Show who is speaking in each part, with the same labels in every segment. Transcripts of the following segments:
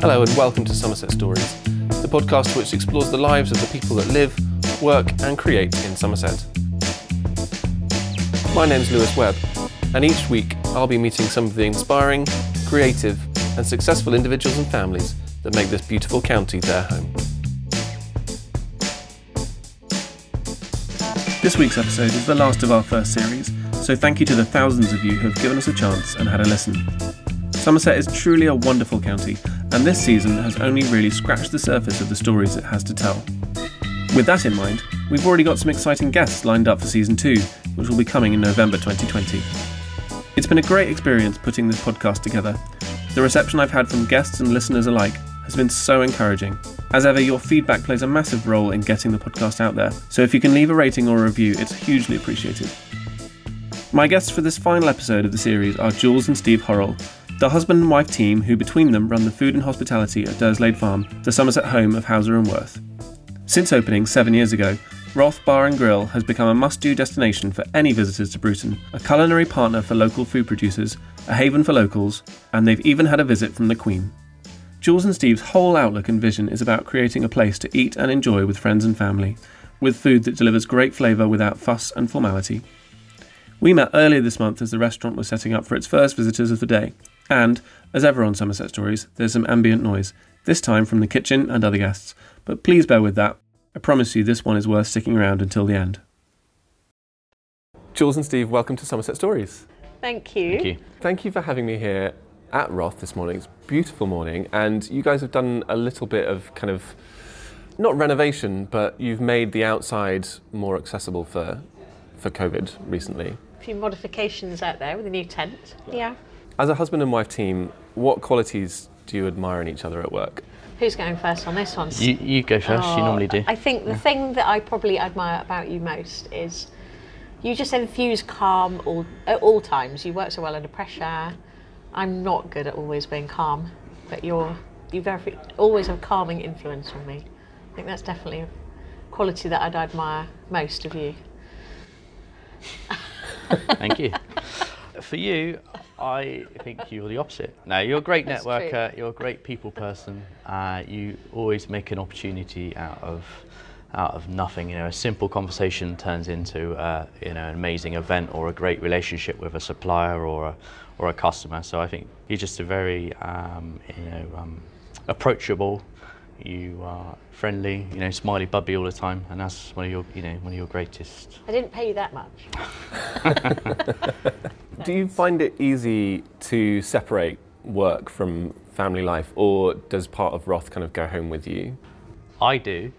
Speaker 1: Hello and welcome to Somerset Stories, the podcast which explores the lives of the people that live, work, and create in Somerset. My name's Lewis Webb, and each week I'll be meeting some of the inspiring, creative, and successful individuals and families that make this beautiful county their home. This week's episode is the last of our first series, so thank you to the thousands of you who have given us a chance and had a listen. Somerset is truly a wonderful county, and this season has only really scratched the surface of the stories it has to tell. With that in mind, we've already got some exciting guests lined up for season 2, which will be coming in November 2020. It's been a great experience putting this podcast together. The reception I've had from guests and listeners alike has been so encouraging. As ever, your feedback plays a massive role in getting the podcast out there, so if you can leave a rating or a review, it's hugely appreciated. My guests for this final episode of the series are Jules and Steve Horrell, the husband and wife team who between them run the food and hospitality at Durslade Farm, the Somerset home of Hauser and Wirth. Since opening seven years ago, Roth Bar and Grill has become a must-do destination for any visitors to Bruton, a culinary partner for local food producers, a haven for locals, and they've even had a visit from the Queen. Jules and Steve's whole outlook and vision is about creating a place to eat and enjoy with friends and family, with food that delivers great flavour without fuss and formality. We met earlier this month as the restaurant was setting up for its first visitors of the day, and, as ever on Somerset Stories, there's some ambient noise, this time from the kitchen and other guests, but please bear with that. I promise you this one is worth sticking around until the end. Jules and Steve, welcome to Somerset Stories.
Speaker 2: Thank you.
Speaker 3: Thank you.
Speaker 1: Thank you for having me here at Roth this morning. It's a beautiful morning, and you guys have done a little bit of kind of not renovation, but you've made the outside more accessible for for COVID recently.
Speaker 2: A few modifications out there with a new tent. Yeah.
Speaker 1: As a husband and wife team, what qualities do you admire in each other at work?
Speaker 2: Who's going first on this one?
Speaker 3: You, you go first, you
Speaker 2: Oh,
Speaker 3: normally do.
Speaker 2: I think the thing that I probably admire about you most is you just infuse calm all, at all times. You work so well under pressure. I'm not good at always being calm, but you're you very always have a calming influence on me. I think that's definitely a quality that I'd admire most of you.
Speaker 3: Thank you. For you, I think you're the opposite. No, you're a great
Speaker 2: That's true.
Speaker 3: networker, you're a great people person. Uh, you always make an opportunity out of out of nothing. You know, a simple conversation turns into uh, you know an amazing event or a great relationship with a supplier or a, or a customer. So I think you're just a very um, you know um, approachable. You are friendly, you know, smiley, bubby all the time, and that's one of your, you know, one of your greatest
Speaker 2: I didn't pay you that much.
Speaker 1: Do you find it easy to separate work from family life, or does part of Roth kind of go home with you?
Speaker 3: I do.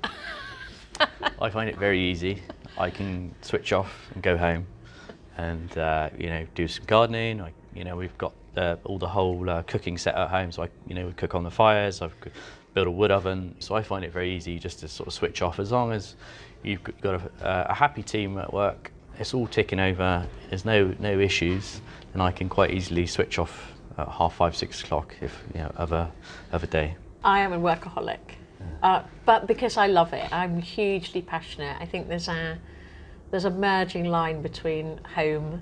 Speaker 3: I find it very easy. I can switch off and go home, and uh, you know do some gardening. I, you know we've got uh, all the whole uh, cooking set at home, so I you know we cook on the fires. I've built a wood oven, so I find it very easy just to sort of switch off. As long as you've got a, uh, a happy team at work, it's all ticking over. There's no no issues, and I can quite easily switch off at half five six o'clock if you know of a of a day.
Speaker 2: I am a workaholic, uh, but because I love it, I'm hugely passionate. I think there's a there's a merging line between home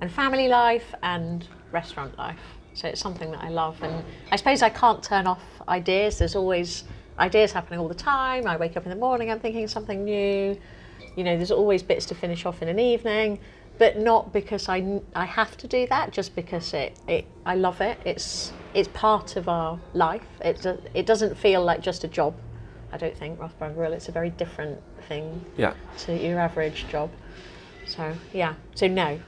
Speaker 2: and family life and restaurant life. So it's something that I love, and I suppose I can't turn off ideas. There's always ideas happening all the time. I wake up in the morning, I'm thinking something new. You know, there's always bits to finish off in an evening, but not because I, I have to do that. Just because it, it I love it. It's it's part of our life. It do- it doesn't feel like just a job. I don't think Rothburn Grill. It's a very different thing
Speaker 1: Yeah.
Speaker 2: to your average job. So yeah. So no.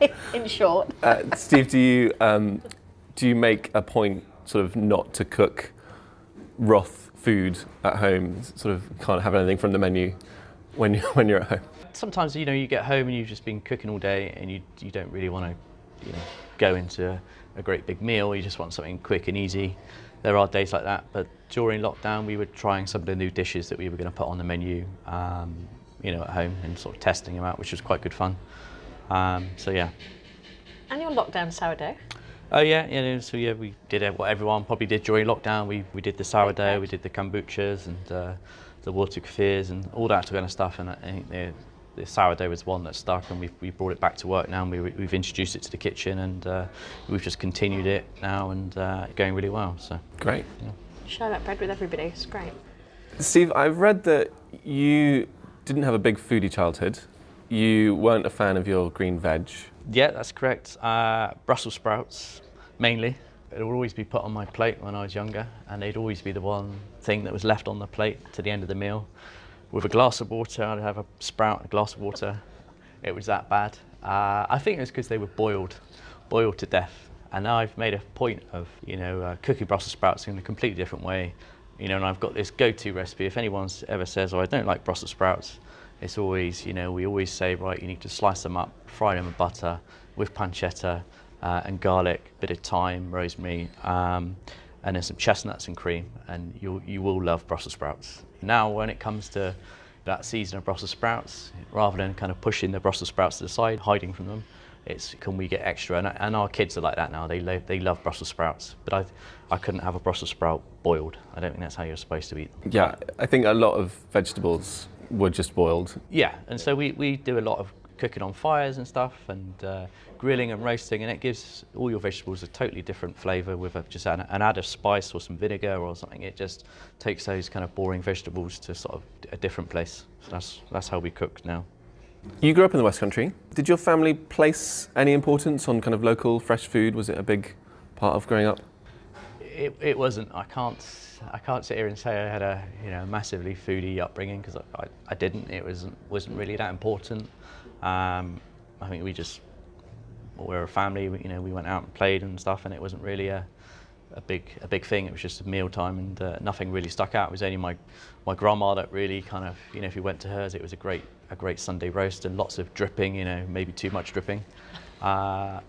Speaker 2: in short.
Speaker 1: Uh, Steve, do you um, do you make a point sort of not to cook Roth food at home? Sort of can't have anything from the menu when you when you're at home.
Speaker 3: sometimes you know you get home and you've just been cooking all day and you you don't really want to you know go into a great big meal you just want something quick and easy there are days like that but during lockdown we were trying some of the new dishes that we were going to put on the menu um, you know at home and sort of testing them out which was quite good fun um, so yeah
Speaker 2: And your lockdown sourdough.
Speaker 3: Oh yeah, you know, so yeah, we did what everyone probably did during lockdown. We we did the sourdough, we did the kombuchas and uh, the water kefirs and all that kind of stuff. And I think they the sourdough was one that stuck, and we've we brought it back to work now, and we, we've introduced it to the kitchen, and uh, we've just continued it now, and uh, going really well. So
Speaker 1: Great.
Speaker 2: Share that bread with everybody. It's great.
Speaker 1: Steve, I've read that you didn't have a big foodie childhood. You weren't a fan of your green veg.
Speaker 3: yeah, that's correct. Uh, Brussels sprouts mainly. It would always be put on my plate when I was younger, and they'd always be the one thing that was left on the plate to the end of the meal. With a glass of water, I'd have a sprout, a glass of water. It was that bad. Uh, I think it was because they were boiled, boiled to death. And now I've made a point of, you know, uh, cooking Brussels sprouts in a completely different way. You know, and I've got this go-to recipe. If anyone ever says, "Oh, I don't like Brussels sprouts," it's always, you know, we always say, right, you need to slice them up, fry them in butter with pancetta uh, and garlic, bit of thyme, rosemary, um, and then some chestnuts and cream, and you you will love Brussels sprouts. Now, when it comes to that season of Brussels sprouts, rather than kind of pushing the Brussels sprouts to the side, hiding from them, it's can we get extra? And, and our kids are like that now. They love, they love Brussels sprouts, but I I couldn't have a Brussels sprout boiled. I don't think that's how you're supposed to eat them.
Speaker 1: Yeah, I think a lot of vegetables were just boiled.
Speaker 3: Yeah, and so we, we do a lot of cooking on fires and stuff, and uh, grilling and roasting, and it gives all your vegetables a totally different flavour with a, just an, an add of spice or some vinegar or something. It just takes those kind of boring vegetables to sort of a different place. So that's that's how we cook now.
Speaker 1: You grew up in the West Country. Did your family place any importance on kind of local fresh food? Was it a big part of growing up?
Speaker 3: It, it wasn't. I can't. I can't sit here and say I had a you know massively foodie upbringing because I, I, I didn't. It wasn't wasn't really that important. Um, I think we just we were a family. We, you know, we went out and played and stuff, and it wasn't really a a big a big thing. It was just meal time, and uh, nothing really stuck out. It was only my my grandma that really kind of you know if you went to hers, it was a great a great Sunday roast and lots of dripping. You know, maybe too much dripping, uh,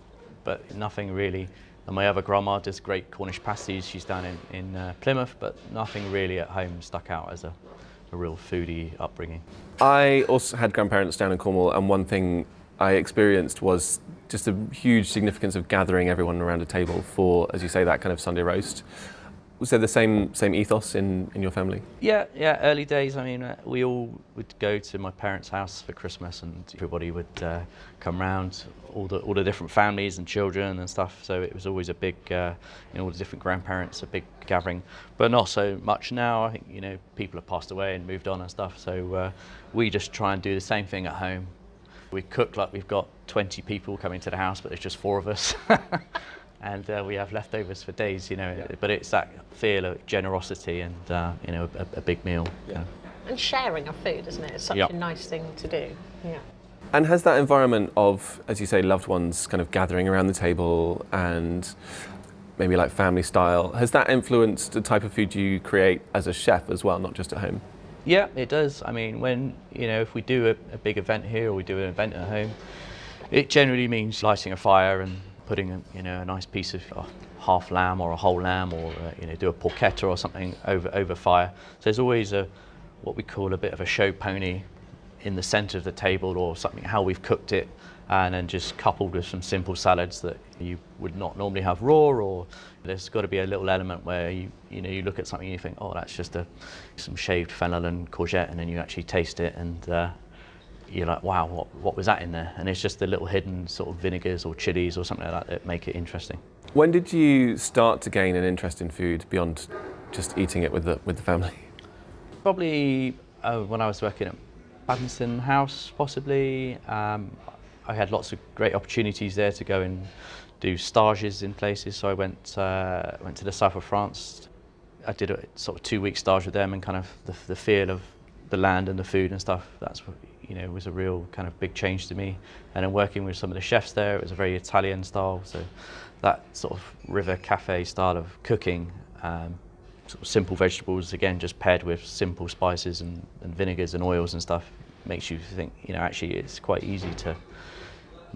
Speaker 3: but nothing really. And my other grandma does great Cornish pasties. She's down in in uh, Plymouth, but nothing really at home stuck out as a a real foodie upbringing.
Speaker 1: I also had grandparents down in Cornwall, and one thing I experienced was just a huge significance of gathering everyone around a table for, as you say, that kind of Sunday roast. Was there the same same ethos in, in your family?
Speaker 3: Yeah, yeah. Early days. I mean, uh, we all would go to my parents' house for Christmas, and everybody would uh, come round, all the all the different families and children and stuff. So it was always a big, uh, you know, all the different grandparents, a big gathering. But not so much now. I think you know people have passed away and moved on and stuff. So uh, we just try and do the same thing at home. We cook like we've got 20 people coming to the house, but there's just four of us. and uh, we have leftovers for days, you know. But it's that feel of generosity and uh, you know a, a big meal. you know.
Speaker 2: And sharing of food, isn't it? It's such
Speaker 3: Yep.
Speaker 2: a nice thing to do. Yeah.
Speaker 1: And has that environment of, as you say, loved ones kind of gathering around the table and maybe like family style, has that influenced the type of food you create as a chef as well, not just at home?
Speaker 3: Yeah, it does. I mean, when you know if we do a, a big event here or we do an event at home, it generally means lighting a fire and putting a, you know a nice piece of uh, half lamb or a whole lamb or uh, you know do a porchetta or something over over fire. So there's always a what we call a bit of a show pony in the centre of the table or something how we've cooked it and then just coupled with some simple salads that you would not normally have raw or there's got to be a little element where you you know you look at something and you think oh that's just a some shaved fennel and courgette and then you actually taste it and uh, you're like wow what what was that in there and it's just the little hidden sort of vinegars or chilies or something like that that make it interesting
Speaker 1: When did you start to gain an interest in food beyond just eating it with the, with the family?
Speaker 3: Probably uh, when I was working at Babington House, possibly. Um, I had lots of great opportunities there to go and do stages in places. So I went uh, went to the south of France. I did a sort of two week stage with them, and kind of the, the feel of the land and the food and stuff. That's what you know was a real kind of big change to me. And then working with some of the chefs there, it was a very Italian style. So that sort of river cafe style of cooking. Um, sort of simple vegetables again just paired with simple spices and, and vinegars and oils and stuff makes you think you know actually it's quite easy to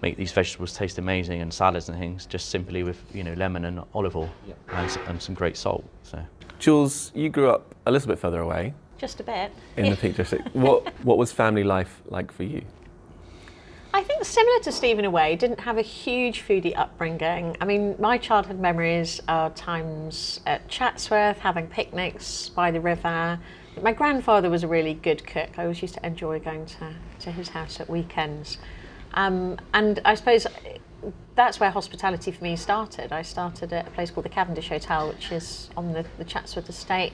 Speaker 3: make these vegetables taste amazing and salads and things just simply with you know lemon and olive oil and, and some great salt so
Speaker 1: Jules, you grew up a little bit further away
Speaker 2: Just a bit.
Speaker 1: in the Peak District. What, what was family life like for you?
Speaker 2: I think think similar to Steve Away, didn't have a huge foodie upbringing. I mean, my childhood memories are times at Chatsworth, having picnics by the river. My grandfather was a really good cook. I always used to enjoy going to, to his house at weekends. Um, and I suppose that's where hospitality for me started. I started at a place called the Cavendish Hotel, which is on the, the Chatsworth estate.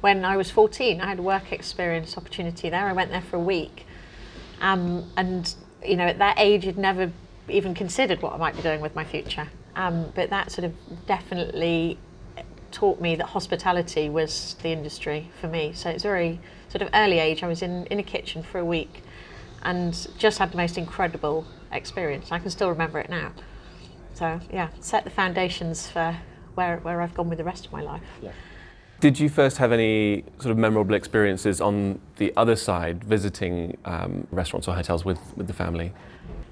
Speaker 2: When I was 14, I had a work experience opportunity there. I went there for a week. Um, and, you know, at that age, I'd never even considered what I might be doing with my future. Um, but that sort of definitely taught me that hospitality was the industry for me. So it's very sort of early age. I was in, in a kitchen for a week and just had the most incredible experience. I can still remember it now. So yeah, set the foundations for where, where I've gone with the rest of my life. Yeah.
Speaker 1: Did you first have any sort of memorable experiences on the other side, visiting um, restaurants or hotels with, with the family?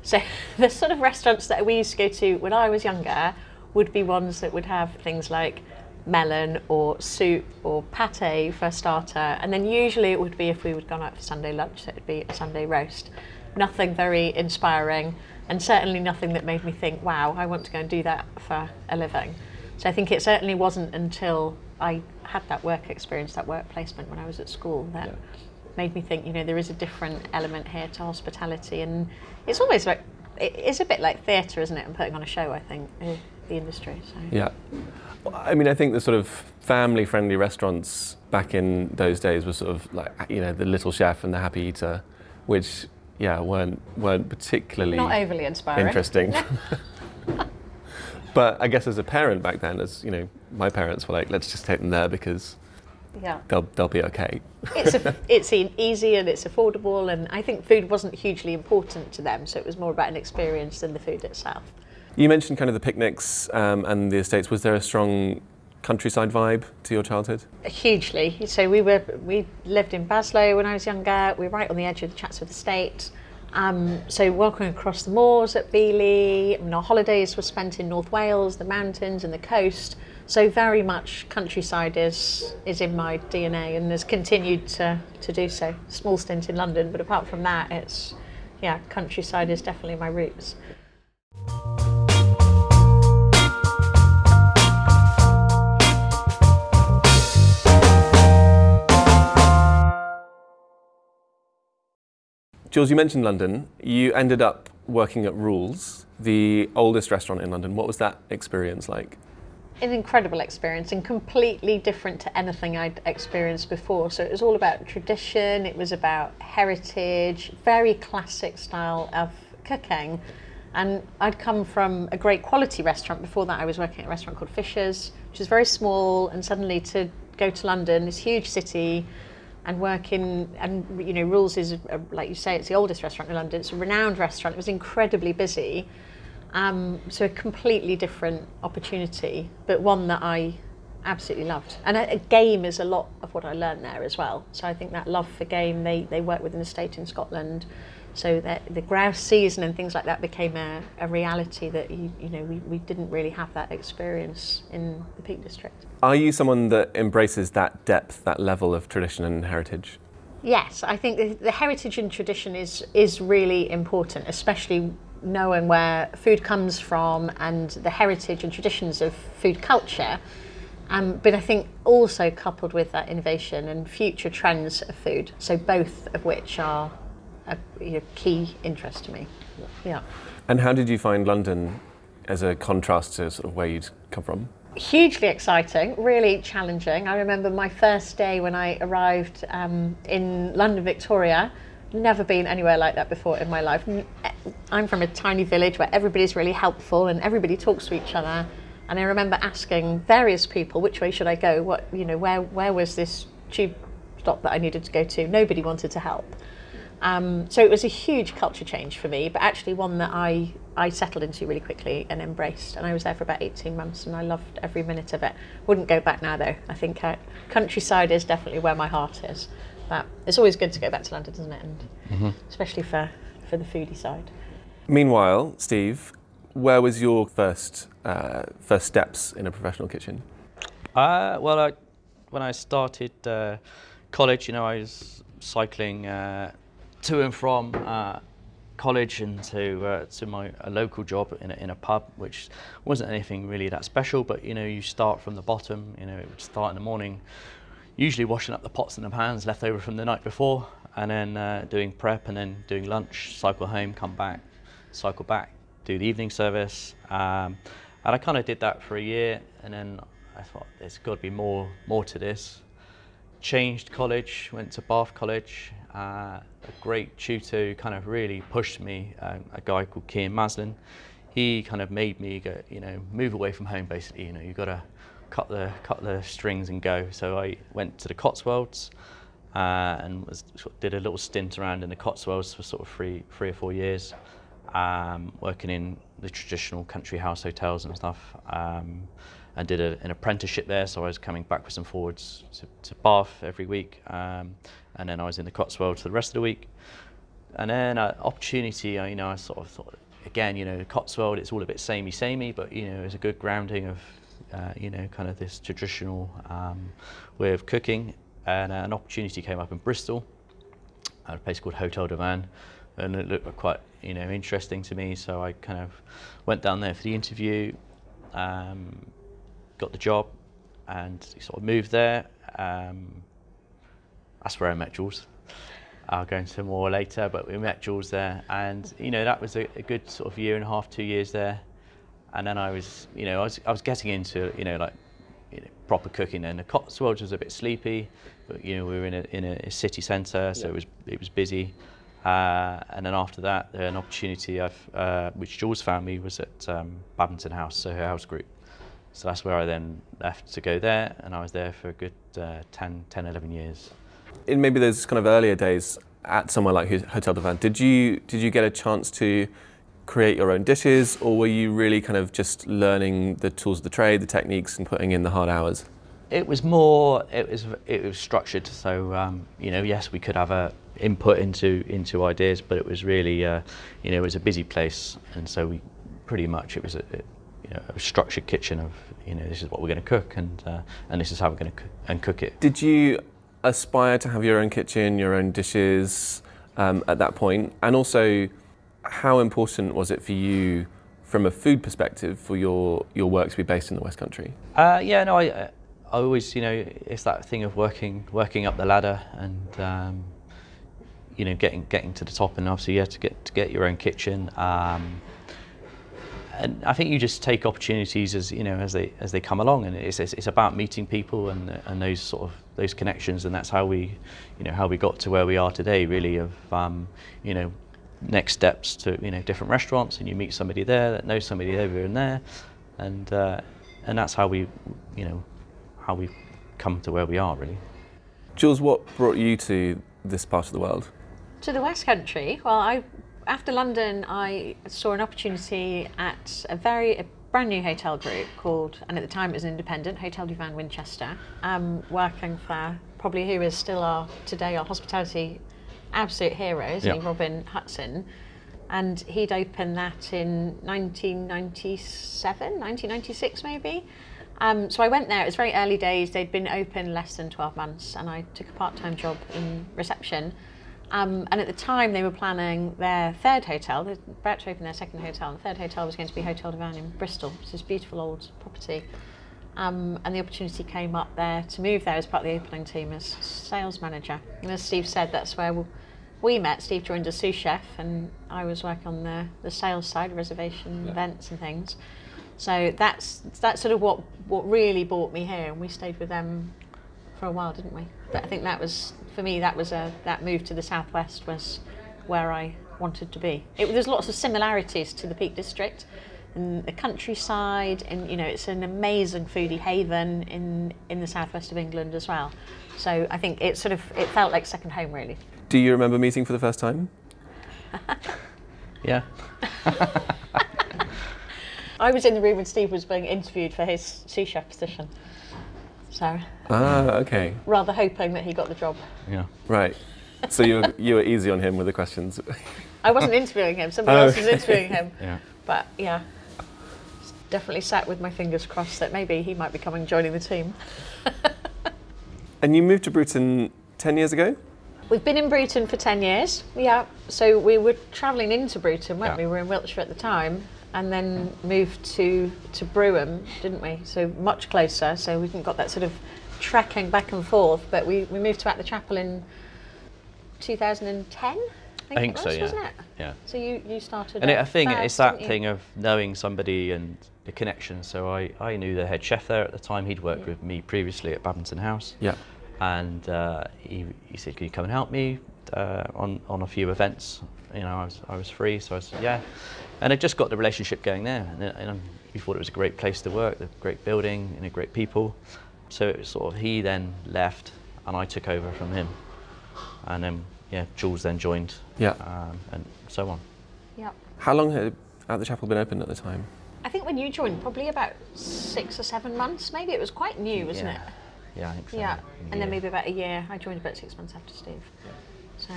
Speaker 2: So the sort of restaurants that we used to go to when I was younger would be ones that would have things like melon or soup or pate for a starter. And then usually it would be if we would gone out for Sunday lunch, so it would be a Sunday roast. Nothing very inspiring and certainly nothing that made me think, wow, I want to go and do that for a living. So I think it certainly wasn't until I had that work experience, that work placement when I was at school that yeah. made me think, you know, there is a different element here to hospitality. And it's always like, it's a bit like theatre, isn't it? And putting on a show, I think, eh, the industry. So.
Speaker 1: Yeah. I mean, I think the sort of family-friendly restaurants back in those days were sort of like you know the Little Chef and the Happy Eater, which yeah weren't weren't particularly
Speaker 2: not overly inspiring,
Speaker 1: interesting. but I guess as a parent back then, as you know, my parents were like, let's just take them there because yeah. they'll they'll be okay.
Speaker 2: it's a, it's easy and it's affordable, and I think food wasn't hugely important to them, so it was more about an experience than the food itself.
Speaker 1: You mentioned kind of the picnics um, and the estates. Was there a strong countryside vibe to your childhood?
Speaker 2: Hugely. So we were we lived in Baslow when I was younger. We were right on the edge of the Chatsworth Estate. Um, so walking across the moors at Beeley. I mean, our holidays were spent in North Wales, the mountains and the coast. So very much countryside is is in my DNA and has continued to, to do so. Small stint in London, but apart from that, it's yeah, countryside is definitely my roots.
Speaker 1: Jules, you mentioned London. You ended up working at Rules, the oldest restaurant in London. What was that experience like?
Speaker 2: An incredible experience and completely different to anything I'd experienced before. So it was all about tradition, it was about heritage, very classic style of cooking. And I'd come from a great quality restaurant. Before that, I was working at a restaurant called Fisher's, which is very small. And suddenly to go to London, this huge city, and work in and you know rules is a, like you say it's the oldest restaurant in london. It's a renowned restaurant. It was incredibly busy um, so a completely different opportunity but one that i absolutely loved. And a, a, game is a lot of what i learned there as well. So i think that love for game they they work with an estate in scotland so that the grouse season and things like that became a, a reality that you, you know we, we didn't really have that experience in the Peak District.
Speaker 1: Are you someone that embraces that depth, that level of tradition and heritage?
Speaker 2: Yes, I think the, the heritage and tradition is is really important, especially knowing where food comes from and the heritage and traditions of food culture. Um, but I think also coupled with that innovation and future trends of food, so both of which are a you know, key interest to me. Yeah. yeah.
Speaker 1: And how did you find London as a contrast to sort of where you'd come from?
Speaker 2: Hugely exciting, really challenging. I remember my first day when I arrived um, in London, Victoria. Never been anywhere like that before in my life. I'm from a tiny village where everybody's really helpful and everybody talks to each other. And I remember asking various people, which way should I go? What, you know, where, where was this tube stop that I needed to go to? Nobody wanted to help. Um, so it was a huge culture change for me, but actually one that I, I settled into really quickly and embraced. And I was there for about 18 months and I loved every minute of it. Wouldn't go back now though. I think uh, countryside is definitely where my heart is. But it's always good to go back to London, isn't it? And mm-hmm. especially for, for the foodie side.
Speaker 1: Meanwhile, Steve, where was your first uh, first steps in a professional kitchen?
Speaker 3: Uh, well, I, when I started uh, college, you know, I was cycling uh, to and from uh, college and to uh, to my a local job in a, in a pub, which wasn't anything really that special. But you know, you start from the bottom. You know, it would start in the morning, usually washing up the pots and the pans left over from the night before, and then uh, doing prep, and then doing lunch, cycle home, come back, cycle back, do the evening service. Um, and I kind of did that for a year, and then I thought there's got to be more more to this. Changed college, went to Bath College. Uh, a great tutor who kind of really pushed me, um, a guy called Kian Maslin. He kind of made me go, you know, move away from home. Basically, you know, you got to cut the cut the strings and go. So I went to the Cotswolds uh, and was, did a little stint around in the Cotswolds for sort of three three or four years, um, working in the traditional country house hotels and stuff. Um, and did a, an apprenticeship there, so I was coming backwards and forwards to, to Bath every week, um, and then I was in the Cotswolds for the rest of the week. And then uh, opportunity, uh, you know, I sort of thought, again, you know, Cotswold, it's all a bit samey, samey, but you know, it's a good grounding of, uh, you know, kind of this traditional um, way of cooking. And uh, an opportunity came up in Bristol, at a place called Hotel du Vin, and it looked quite, you know, interesting to me. So I kind of went down there for the interview. Um, got the job and sort of moved there. Um, that's where I met Jules. I'll go into more later, but we met Jules there, and you know that was a, a, good sort of year and a half, two years there. And then I was, you know, I was, I was getting into, you know, like you know, proper cooking. And the Cotswolds was a bit sleepy, but you know we were in a, in a city centre, so yeah. it was it was busy. Uh, and then after that, an opportunity I've, uh, which Jules found me was at um, Babington House, Soho House group. So that's where I then left to go there, and I was there for a good uh, 10, 10, 11 years.
Speaker 1: In maybe those kind of earlier days at somewhere like Hotel du Vin, did you did you get a chance to create your own dishes, or were you really kind of just learning the tools of the trade, the techniques, and putting in the hard hours?
Speaker 3: It was more. It was it was structured. So um, you know, yes, we could have a input into into ideas, but it was really, uh, you know, it was a busy place, and so we pretty much it was a, you know, a structured kitchen of you know this is what we're going to cook and uh, and this is how we're going to and cook it.
Speaker 1: Did you aspire to have your own kitchen, your own dishes um, at that point? and also how important was it for you? From a food perspective, for your, your work to be based in the West Country?
Speaker 3: Uh, yeah, no, I, I always, you know, it's that thing of working working up the ladder and um, you know getting getting to the top, and obviously, yeah, to get to get your own kitchen. Um, and I think you just take opportunities as you know as they as they come along, and it's it's, it's about meeting people and and those sort of those connections, and that's how we, you know, how we got to where we are today. Really, of um, you know, next steps to you know different restaurants, and you meet somebody there that knows somebody over and there, and uh, and that's how we, you know, how we come to where we are really.
Speaker 1: Jules, what brought you to this part of the world?
Speaker 2: To the West Country. Well, I after London, I saw an opportunity at a very a brand new hotel group called, and at the time it was an independent, Hotel du Vin Winchester, um, working for probably who is still our today our hospitality absolute heroes, yep. Robin Hutson. And he'd opened that in 1997, 1996 maybe. Um, so I went there. It was very early days. They'd been open less than 12 months, and I took a part-time job in reception. Um, and at the time, they were planning their third hotel. They're about to open their second hotel. And the third hotel was going to be Hotel du Vin in Bristol, which is beautiful old property. Um, and the opportunity came up there to move there as part of the opening team as sales manager. And as Steve said, that's where we met. Steve joined as sous chef, and I was working on the, the sales side, reservation yeah. events and things. So that's that's sort of what what really brought me here, and we stayed with them for a while, didn't we? But I think that was for me. That was a that move to the southwest was where I wanted to be. It, there's lots of similarities to the Peak District, in the countryside, and you know it's an amazing foodie haven in in the southwest of England as well. So I think it sort of it felt like second home really.
Speaker 1: Do you remember meeting for the first time?
Speaker 3: yeah.
Speaker 2: I was in the room when Steve was being interviewed for his sous chef position. So.
Speaker 1: Ah, okay.
Speaker 2: Rather hoping that he got the job.
Speaker 3: Yeah.
Speaker 1: Right. So you were, you were easy on him with the questions.
Speaker 2: I wasn't interviewing him. Somebody oh, else was interviewing him. Yeah. But yeah, definitely sat with my fingers crossed that maybe he might be coming joining the team.
Speaker 1: and you moved to Bruton ten years ago.
Speaker 2: We've been in Bruton for 10 years. Yeah. So we were travelling into Bruton, weren't
Speaker 3: Yeah.
Speaker 2: we? We were in Wiltshire at the time and then moved to, to Brewham, didn't we? So much closer. So we haven't got that sort of trekking back and forth. But we, we moved to At the Chapel in 2010, I think,
Speaker 3: I think
Speaker 2: it
Speaker 3: so,
Speaker 2: was,
Speaker 3: yeah.
Speaker 2: wasn't it?
Speaker 3: Yeah.
Speaker 2: So you, you started
Speaker 3: And it,
Speaker 2: at
Speaker 3: I think
Speaker 2: first,
Speaker 3: it's that thing of knowing somebody and the connection. So I, I knew the head chef there at the time. He'd worked with me previously at Babington House.
Speaker 1: Yeah.
Speaker 3: And uh, he, he said, "Can you come and help me uh, on on a few events?" You know, I was I was free, so I said, "Yeah." And I just got the relationship going there. And, and we thought it was a great place to work, a great building, and a great people. So it was sort of he then left, and I took over from him. And then yeah, Jules then joined.
Speaker 1: Yeah.
Speaker 3: Um, and so on.
Speaker 2: Yeah.
Speaker 1: How long had At the Chapel been open at the time?
Speaker 2: I think when you joined, probably about six or seven months, maybe it was quite new, wasn't
Speaker 3: yeah.
Speaker 2: it?
Speaker 3: Yeah, I think so.
Speaker 2: Yeah, and then maybe about a year. I joined about six months after Steve. Yeah. So,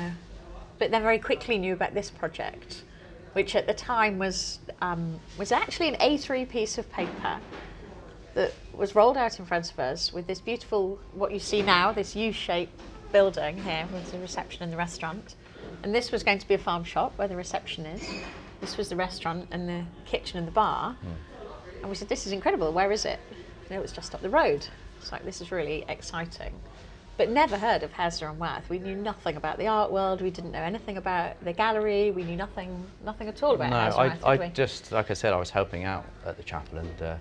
Speaker 2: but then very quickly knew about this project, which at the time was um, was actually an A3 piece of paper that was rolled out in front of us with this beautiful, what you see now, this U-shaped building here with the reception and the restaurant. And this was going to be a farm shop where the reception is. This was the restaurant and the kitchen and the bar. And we said, this is incredible, where is it? And it was just up the road. It's like, this is really exciting. But never heard of Hauser and Wirth. We knew nothing about the art world. We didn't know anything about the gallery. We knew nothing, nothing at all about
Speaker 3: No,
Speaker 2: Hauser
Speaker 3: I,
Speaker 2: and Wirth,
Speaker 3: I
Speaker 2: we?
Speaker 3: just, like I said, I was helping out at the chapel and uh,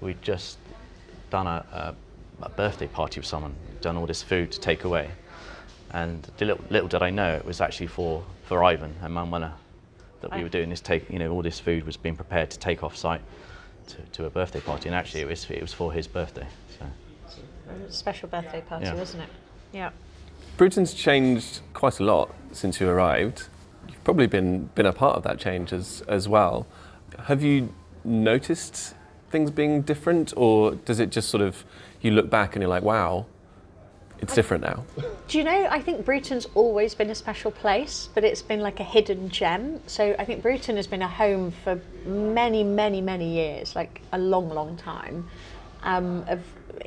Speaker 3: we'd just done a, a, a birthday party with someone, done all this food to take away. And little, little did I know it was actually for, for Ivan and Manuela that we were doing this take, you know, all this food was being prepared to take off site to, to a birthday party. And actually it was, it was for his birthday. So.
Speaker 2: It was a special birthday party,
Speaker 3: Yeah.
Speaker 2: wasn't it? Yeah.
Speaker 1: Bruton's changed quite a lot since you arrived. You've probably been been a part of that change as as well. Have you noticed things being different, or does it just sort of you look back and you're like, wow, it's different now?
Speaker 2: Do you know, I think Bruton's always been a special place, but it's been like a hidden gem. So I think Bruton has been a home for many, many, many years, like a long, long time, um, of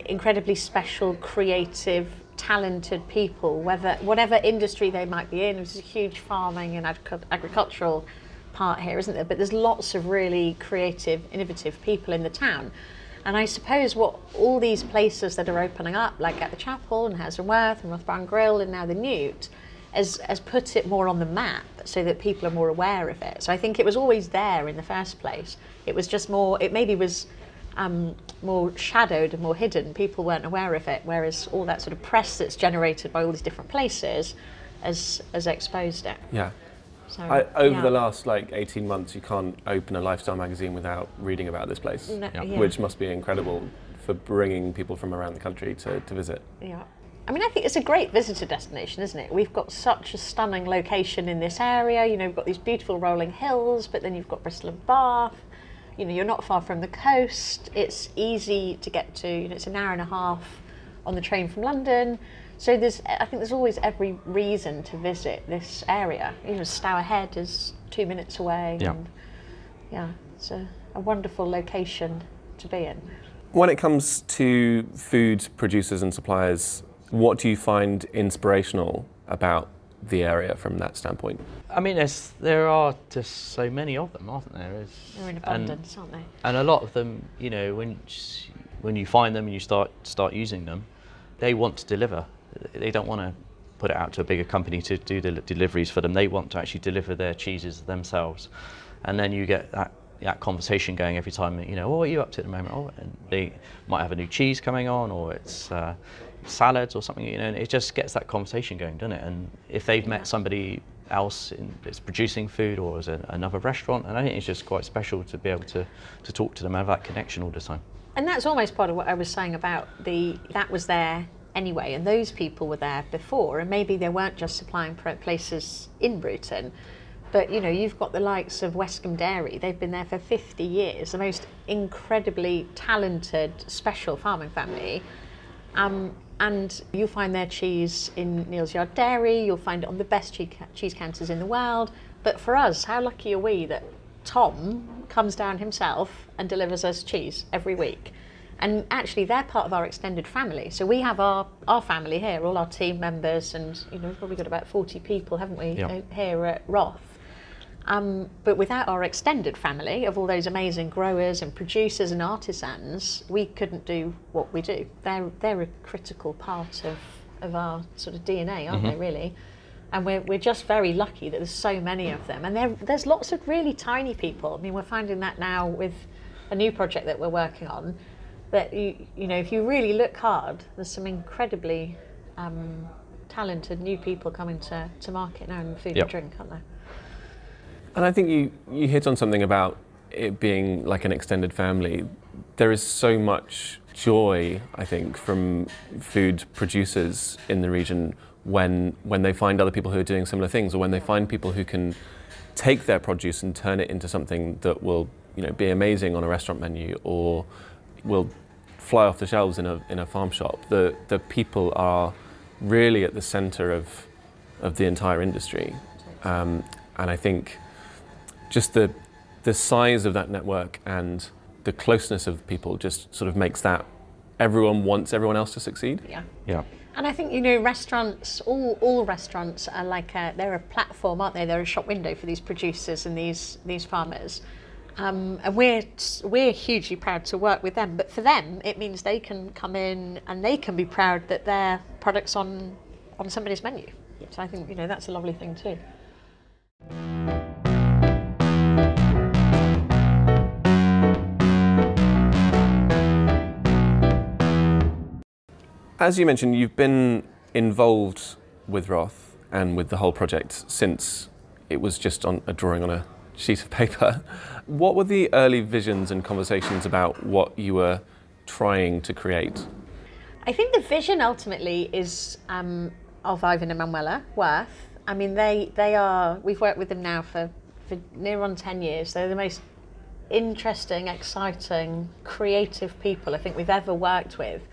Speaker 2: incredibly special, creative, talented people, whether whatever industry they might be in. There's a huge farming and agric- agricultural part here, isn't there? But there's lots of really creative, innovative people in the town. And I suppose what all these places that are opening up, like at the Chapel and Hazelworth and Rothbrown Grill and now the Newt, has, has put it more on the map so that people are more aware of it. So I think it was always there in the first place. It was just more, it maybe was um, more shadowed and more hidden. People weren't aware of it, whereas all that sort of press that's generated by all these different places has, has exposed it.
Speaker 1: Yeah.
Speaker 2: So,
Speaker 1: I, over
Speaker 2: yeah.
Speaker 1: the last like 18 months, you can't open a lifestyle magazine without reading about this place,
Speaker 2: No,
Speaker 3: Yeah.
Speaker 2: yeah.
Speaker 1: which must be incredible for bringing people from around the country to, to visit.
Speaker 2: Yeah. I mean, I think it's a great visitor destination, isn't it? We've got such a stunning location in this area. You know, we've got these beautiful rolling hills, but then you've got Bristol and Bath. You know, you're not far from the coast. It's easy to get to. You know, it's an hour and a half on the train from London. So there's, I think there's always every reason to visit this area. You know, Stourhead is two minutes away.
Speaker 3: Yeah.
Speaker 2: And yeah, it's a, a wonderful location to be in.
Speaker 1: When it comes to food producers and suppliers, what do you find inspirational about the area from that standpoint?
Speaker 3: I mean, there's, there are just so many of them, aren't there? There's-
Speaker 2: They're in
Speaker 3: and-
Speaker 2: abundance, aren't they?
Speaker 3: and a lot of them, you know, when when you find them and you start start using them, they want to deliver. They don't want to put it out to a bigger company to do the deliveries for them. They want to actually deliver their cheeses themselves, and then you get that that conversation going every time. You know, oh, what are you up to at the moment? Oh, and they might have a new cheese coming on, or it's uh, salads or something. You know, and it just gets that conversation going, doesn't it? And if they've met somebody else in, that's producing food or is another restaurant, and I think it's just quite special to be able to to talk to them and have that connection all the time.
Speaker 2: And that's almost part of what I was saying about the that was there anyway, and those people were there before, and maybe they weren't just supplying places in Bruton, but you know you've got the likes of Westcombe Dairy. They've been there for 50 years, the most incredibly talented, special farming family. Um, and you'll find their cheese in Neal's Yard Dairy. You'll find it on the best cheese, cheese counters in the world. But for us, how lucky are we that Tom comes down himself and delivers us cheese every week? And actually, they're part of our extended family. So we have our, our family here, all our team members, and you know, we've probably got about 40 people, haven't we,
Speaker 3: Yeah.
Speaker 2: uh, here at Roth. Um, but without our extended family of all those amazing growers and producers and artisans, we couldn't do what we do. They're, they're a critical part of, of our sort of DNA, aren't they, really? And we're, we're just very lucky that there's so many of them. And there's lots of really tiny people. I mean, we're finding that now with a new project that we're working on, that you, you know, if you really look hard, there's some incredibly um, talented new people coming to, to market now in food
Speaker 3: Yep.
Speaker 2: and drink, aren't there?
Speaker 1: And I think you, you hit on something about it being like an extended family. There is so much joy, I think, from food producers in the region when, when they find other people who are doing similar things or when they find people who can take their produce and turn it into something that will you know, be amazing on a restaurant menu or will fly off the shelves in a, in a farm shop. The, the people are really at the center of, of the entire industry. Um, and I think just the the size of that network and the closeness of people just sort of makes that everyone wants everyone else to succeed.
Speaker 2: Yeah.
Speaker 3: Yeah.
Speaker 2: And I think you know restaurants, all all restaurants are like a, they're a platform, aren't they? They're a shop window for these producers and these these farmers. Um, and we're we're hugely proud to work with them. But for them, it means they can come in and they can be proud that their products on on somebody's menu. So I think you know that's a lovely thing too.
Speaker 1: As you mentioned, you've been involved with Roth and with the whole project since it was just on a drawing on a sheet of paper. What were the early visions and conversations about what you were trying to create?
Speaker 2: I think the vision ultimately is um, of Ivan and Manuela Wirth. I mean, they they are. We've worked with them now for, for near on ten years. They're the most interesting, exciting, creative people I think we've ever worked with.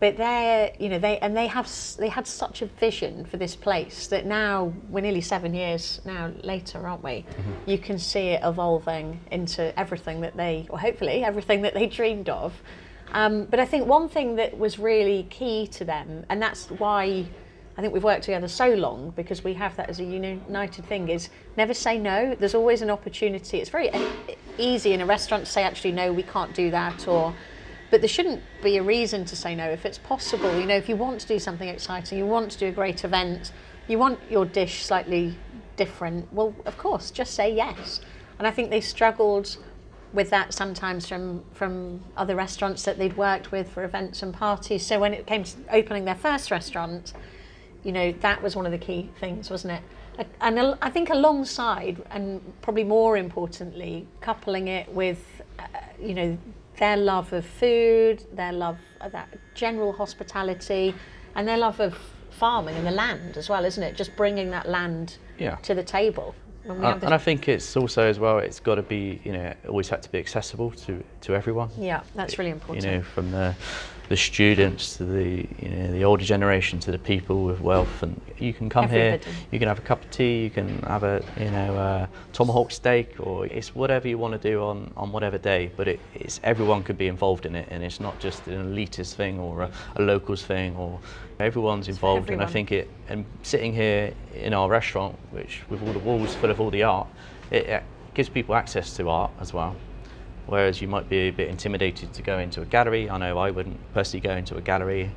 Speaker 2: But they're, you know, they and they have they had such a vision for this place that now we're nearly seven years now later, aren't we? You can see it evolving into everything that they, or hopefully everything that they dreamed of. Um, but I think one thing that was really key to them, and that's why I think we've worked together so long because we have that as a united thing, is never say no. There's always an opportunity. It's very easy in a restaurant to say, actually, no, we can't do that, or but there shouldn't be a reason to say no if it's possible. You know, if you want to do something exciting, you want to do a great event, you want your dish slightly different, well, of course, just say yes. And I think they struggled with that sometimes from from other restaurants that they'd worked with for events and parties. So when it came to opening their first restaurant, you know that was one of the key things, wasn't it? And I think alongside, and probably more importantly, coupling it with, uh, you know, their love of food, their love of that general hospitality, and their love of farming and the land as well, isn't it? Just bringing that land
Speaker 3: Yeah.
Speaker 2: to the table. When
Speaker 3: Uh, and I think it's also as well. It's got to be, you know, always had to be accessible to to everyone.
Speaker 2: yeah, that's really important.
Speaker 3: You know, from the the students to the you know the older generation to the people with wealth, and you can come here. You can have a cup of tea. You can have a you know uh, tomahawk steak, or it's whatever you want to do on on whatever day. But it, it's everyone could be involved in it, and it's not just an elitist thing or a, a locals thing, or everyone's involved. And I think it and sitting here in our restaurant, which with all the walls full of all the art, it, it gives people access to art as well. Whereas you might be a bit intimidated to go into a gallery. I know I wouldn't personally go into a gallery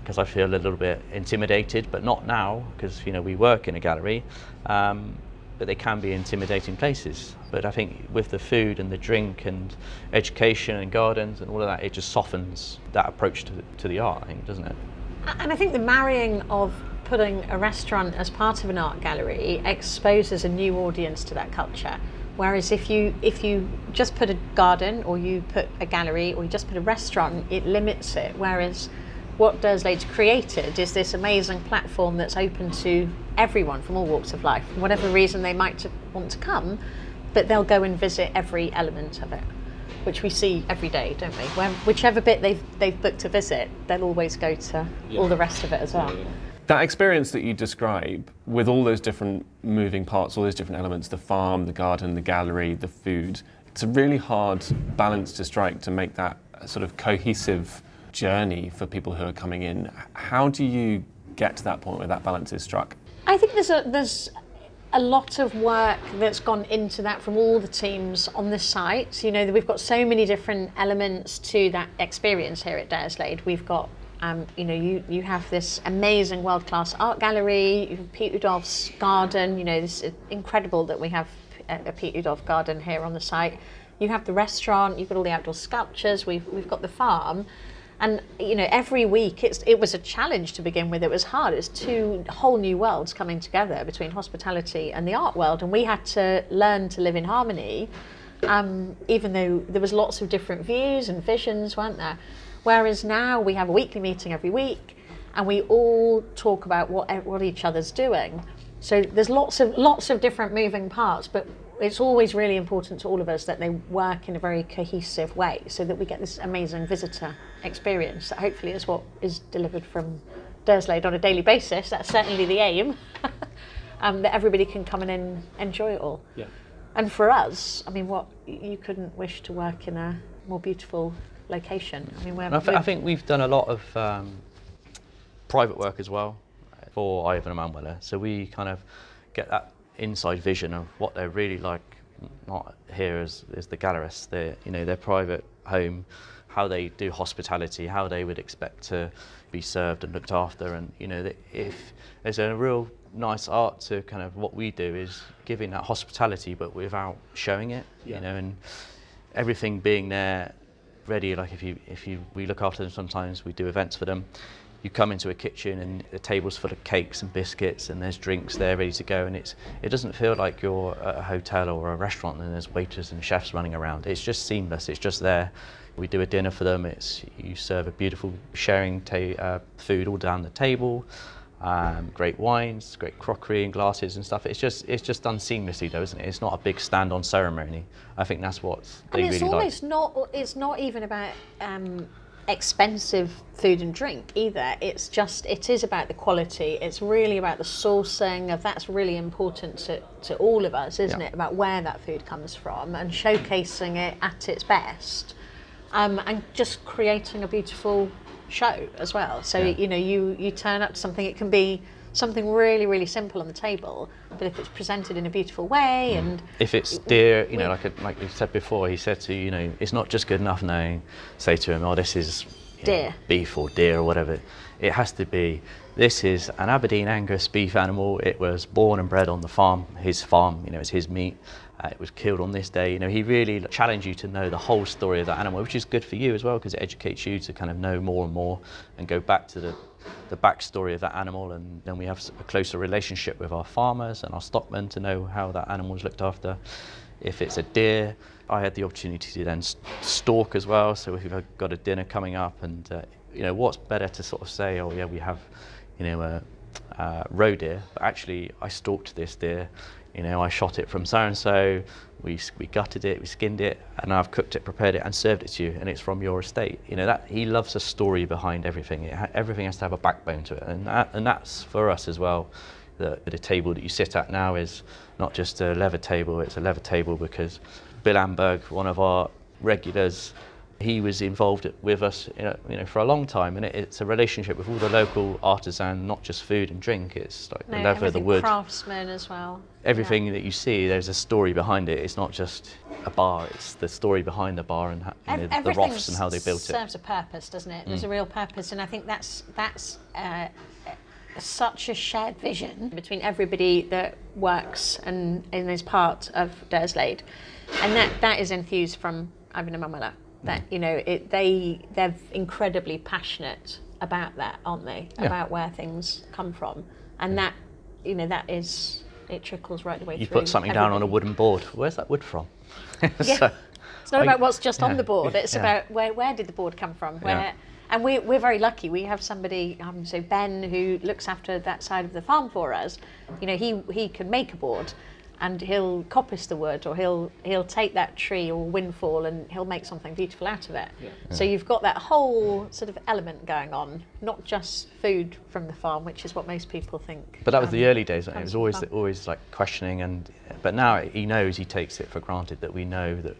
Speaker 3: because I feel a little bit intimidated, but not now because you know we work in a gallery. Um, but they can be intimidating places. But I think with the food and the drink and education and gardens and all of that, it just softens that approach to, to the art, I think, doesn't it?
Speaker 2: And I think the marrying of putting a restaurant as part of an art gallery exposes a new audience to that culture. Whereas if you if you just put a garden or you put a gallery or you just put a restaurant, it limits it. Whereas what Durslade's created is this amazing platform that's open to everyone from all walks of life, for whatever reason they might to want to come, but they'll go and visit every element of it, which we see every day, don't we? When, whichever bit they've, they've booked to visit, they'll always go to all the rest of it as well.
Speaker 1: That experience that you describe with all those different moving parts, all those different elements the farm, the garden, the gallery, the food it's a really hard balance to strike to make that sort of cohesive journey for people who are coming in. How do you get to that point where that balance is struck?
Speaker 2: I think there's a there's a lot of work that's gone into that from all the teams on the site. You know, we've got so many different elements to that experience here at Durslade. We've got um, you know, you, you have this amazing world-class art gallery, you have Piet Oudolf's garden, you know, this is incredible that we have a, a Piet Oudolf garden here on the site. You have the restaurant, you've got all the outdoor sculptures, we've, we've got the farm. And you know, every week it's, it was a challenge to begin with. It was hard. It's two whole new worlds coming together between hospitality and the art world, and we had to learn to live in harmony. Um, even though there was lots of different views and visions, weren't there? Whereas now we have a weekly meeting every week, and we all talk about what what each other's doing. So there's lots of lots of different moving parts, but it's always really important to all of us that they work in a very cohesive way so that we get this amazing visitor experience that hopefully is what is delivered from Durslade on a daily basis. That's certainly the aim. um, that everybody can come in and enjoy it all.
Speaker 1: Yeah.
Speaker 2: And for us, I mean, what you couldn't wish to work in a more beautiful location. I mean, we're,
Speaker 3: I, th- I think we've done a lot of um, private work as well for Ivan and Manuela. So we kind of get that inside vision of what they're really like, not here as, as the gallerists, their, you know, their private home, how they do hospitality, how they would expect to be served and looked after. And, you know, if there's a real nice art to kind of what we do is giving that hospitality, but without showing it, yeah. you know, and everything being there ready. Like if you, if you, we look after them sometimes, we do events for them. You come into a kitchen and the table's full of cakes and biscuits and there's drinks there ready to go and it's it doesn't feel like you're at a hotel or a restaurant and there's waiters and chefs running around. It's just seamless it's just there. We do a dinner for them it's you serve a beautiful sharing uh, food all down the table um, great wines great crockery and glasses and stuff it's just it's just done seamlessly though isn't it it's not a big stand on ceremony i think that's what they
Speaker 2: and it's
Speaker 3: really
Speaker 2: almost
Speaker 3: like.
Speaker 2: not it's not even about um, expensive food and drink either. It's just, it is about the quality. It's really about the sourcing of that's really important to, to all of us, isn't yeah. it? About where that food comes from and showcasing it at its best um, and just creating a beautiful show as well. So, yeah. you know, you, you turn up to something, it can be something really, really simple on the table, but if it's presented in a beautiful way mm. and
Speaker 3: if it's dear, you know, like a, like you said before, he said to you, you know, it's not just good enough knowing, say to him, oh, this is
Speaker 2: deer, know,
Speaker 3: beef or deer or whatever. It has to be. This is an Aberdeen Angus beef animal. It was born and bred on the farm, his farm. You know, it's his meat. Uh, it was killed on this day. You know, he really challenged you to know the whole story of that animal, which is good for you as well because it educates you to kind of know more and more and go back to the the backstory of that animal, and then we have a closer relationship with our farmers and our stockmen to know how that animal is looked after. If it's a deer, I had the opportunity to then stalk as well. So if we've got a dinner coming up, and uh, you know, what's better to sort of say, oh yeah, we have, you know, a, a roe deer, but actually I stalked this deer you know, I shot it from so and so, we, we gutted it, we skinned it, and I've cooked it, prepared it, and served it to you, and it's from your estate. You know, that he loves a story behind everything. Ha- everything has to have a backbone to it, and, that, and that's for us as well. The, the table that you sit at now is not just a leather table, it's a leather table because Bill Amberg, one of our regulars, he was involved with us you know, you know for a long time and it, it's a relationship with all the local artisan not just food and drink it's like
Speaker 2: no,
Speaker 3: the leather the wood
Speaker 2: craftsmen as well
Speaker 3: everything yeah. that you see there's a story behind it it's not just a bar it's the story behind the bar and you know, the rofs and how they built
Speaker 2: it serves a purpose doesn't it there's mm. a real purpose and i think that's that's uh, such a shared vision between everybody that works and, and is part of Durslade. And that, that is infused from Ivan and Manuela that you know it, they they're incredibly passionate about that aren't they yeah. about where things come from and that you know that is it trickles right the way
Speaker 3: you
Speaker 2: through
Speaker 3: put something down on a wooden board where's that wood from
Speaker 2: yeah. so, it's not about what's just yeah. on the board it's yeah. about where where did the board come from where and we, we're very lucky. We have somebody, um, so Ben, who looks after that side of the farm for us. You know, he he can make a board, and he'll coppice the wood or he'll he'll take that tree or windfall and he'll make something beautiful out of it. Yeah. So you've got that whole sort of element going on not just food from the farm, which is what most people think.
Speaker 3: But that was the
Speaker 2: um,
Speaker 3: early days. It It was always always like questioning, and but now he knows he takes it for granted that we know that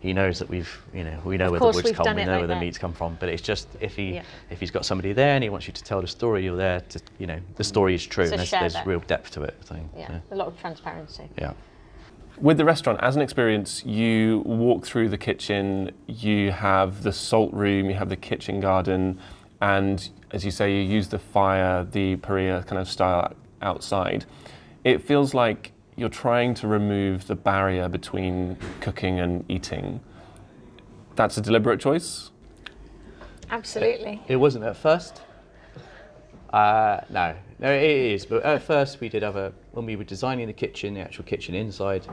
Speaker 3: he knows that we've you know we know
Speaker 2: Of
Speaker 3: where the woods come, we know
Speaker 2: like
Speaker 3: where the meats come from. But it's just if he
Speaker 2: Yeah.
Speaker 3: if he's got somebody there and he wants you to tell the story, you're there to you know the story is true
Speaker 2: So
Speaker 3: and there's, there's real depth to it. So,
Speaker 2: Yeah, a lot of transparency.
Speaker 3: yeah.
Speaker 1: With the restaurant, as an experience, you walk through the kitchen, you have the salt room, you have the kitchen garden, and as you say, you use the fire, the parrilla kind of style outside. It feels like you're trying to remove the barrier between cooking and eating. That's a deliberate choice.
Speaker 2: Absolutely.
Speaker 3: It wasn't at first. Uh, no, no, it is. But at first, we did have a when we were designing the kitchen, the actual kitchen inside,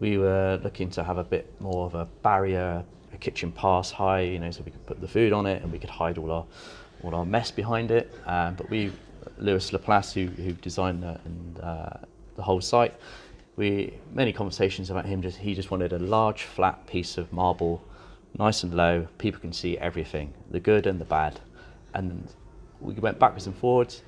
Speaker 3: we were looking to have a bit more of a barrier, a kitchen pass high, you know, so we could put the food on it and we could hide all our all our mess behind it. Um, but we, Luis Laplace, who who designed that and uh, the whole site, we many conversations about him. Just he just wanted a large flat piece of marble, nice and low. People can see everything, the good and the bad, and we went backwards and forwards.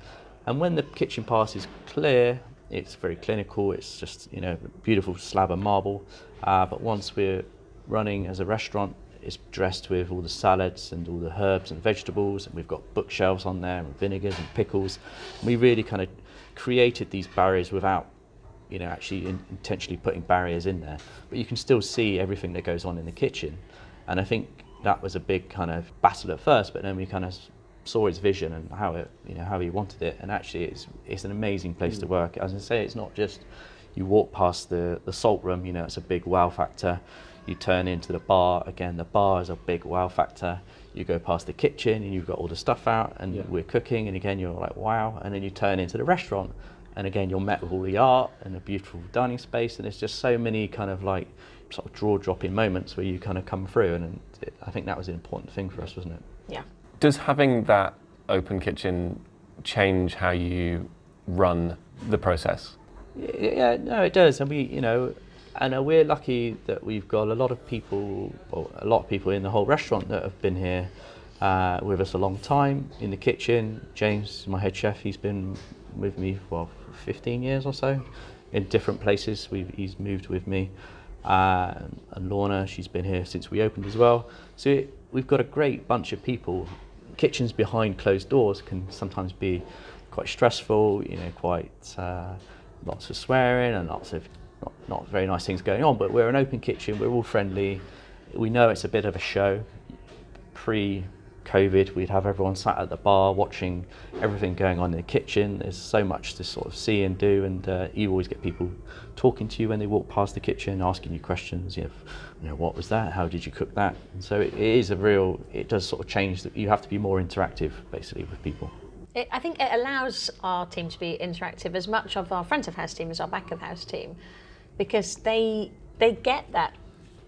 Speaker 3: And when the kitchen pass is clear, it's very clinical. It's just you know beautiful slab of marble. Uh, but once we're running as a restaurant, it's dressed with all the salads and all the herbs and vegetables, and we've got bookshelves on there and vinegars and pickles. We really kind of created these barriers without you know actually in, intentionally putting barriers in there, but you can still see everything that goes on in the kitchen. And I think that was a big kind of battle at first, but then we kind of saw his vision and how it, you know, how he wanted it. And actually, it's it's an amazing place to hmm. work. As I say, it's not just you walk past the the salt room. You know, it's a big wow factor. You turn into the bar again. The bar is a big wow factor. You go past the kitchen and you've got all the stuff out, and
Speaker 1: Yeah.
Speaker 3: we're cooking, and again you're like wow. And then you turn into the restaurant, and again you're met with all the art and a beautiful dining space, and there's just so many kind of like sort of draw dropping moments where you kind of come through, and, and it, I think that was an important thing for us, wasn't it?
Speaker 2: Yeah.
Speaker 1: Does having that open kitchen change how you run the process?
Speaker 3: Yeah, yeah, no, it does, and we, you know, and uh, we're lucky that we've got a lot of people, or a lot of people in the whole restaurant that have been here uh, with us a long time in the kitchen. James, my head chef, he's been with me for 15 years or so, in different places. We've, he's moved with me, uh, and Lorna, she's been here since we opened as well. So it, we've got a great bunch of people. Kitchens behind closed doors can sometimes be quite stressful, you know, quite uh, lots of swearing and lots of not, not very nice things going on. But we're an open kitchen, we're all friendly. We know it's a bit of a show. Pre COVID, we'd have everyone sat at the bar watching everything going on in the kitchen. There's so much to sort of see and do, and uh, you always get people talking to you when they walk past the kitchen, asking you questions. You know, you know what was that? How did you cook that? And so it, it is a real. It does sort of change. That you have to be more interactive, basically, with people.
Speaker 2: It, I think it allows our team to be interactive as much of our front of house team as our back of house team, because they they get that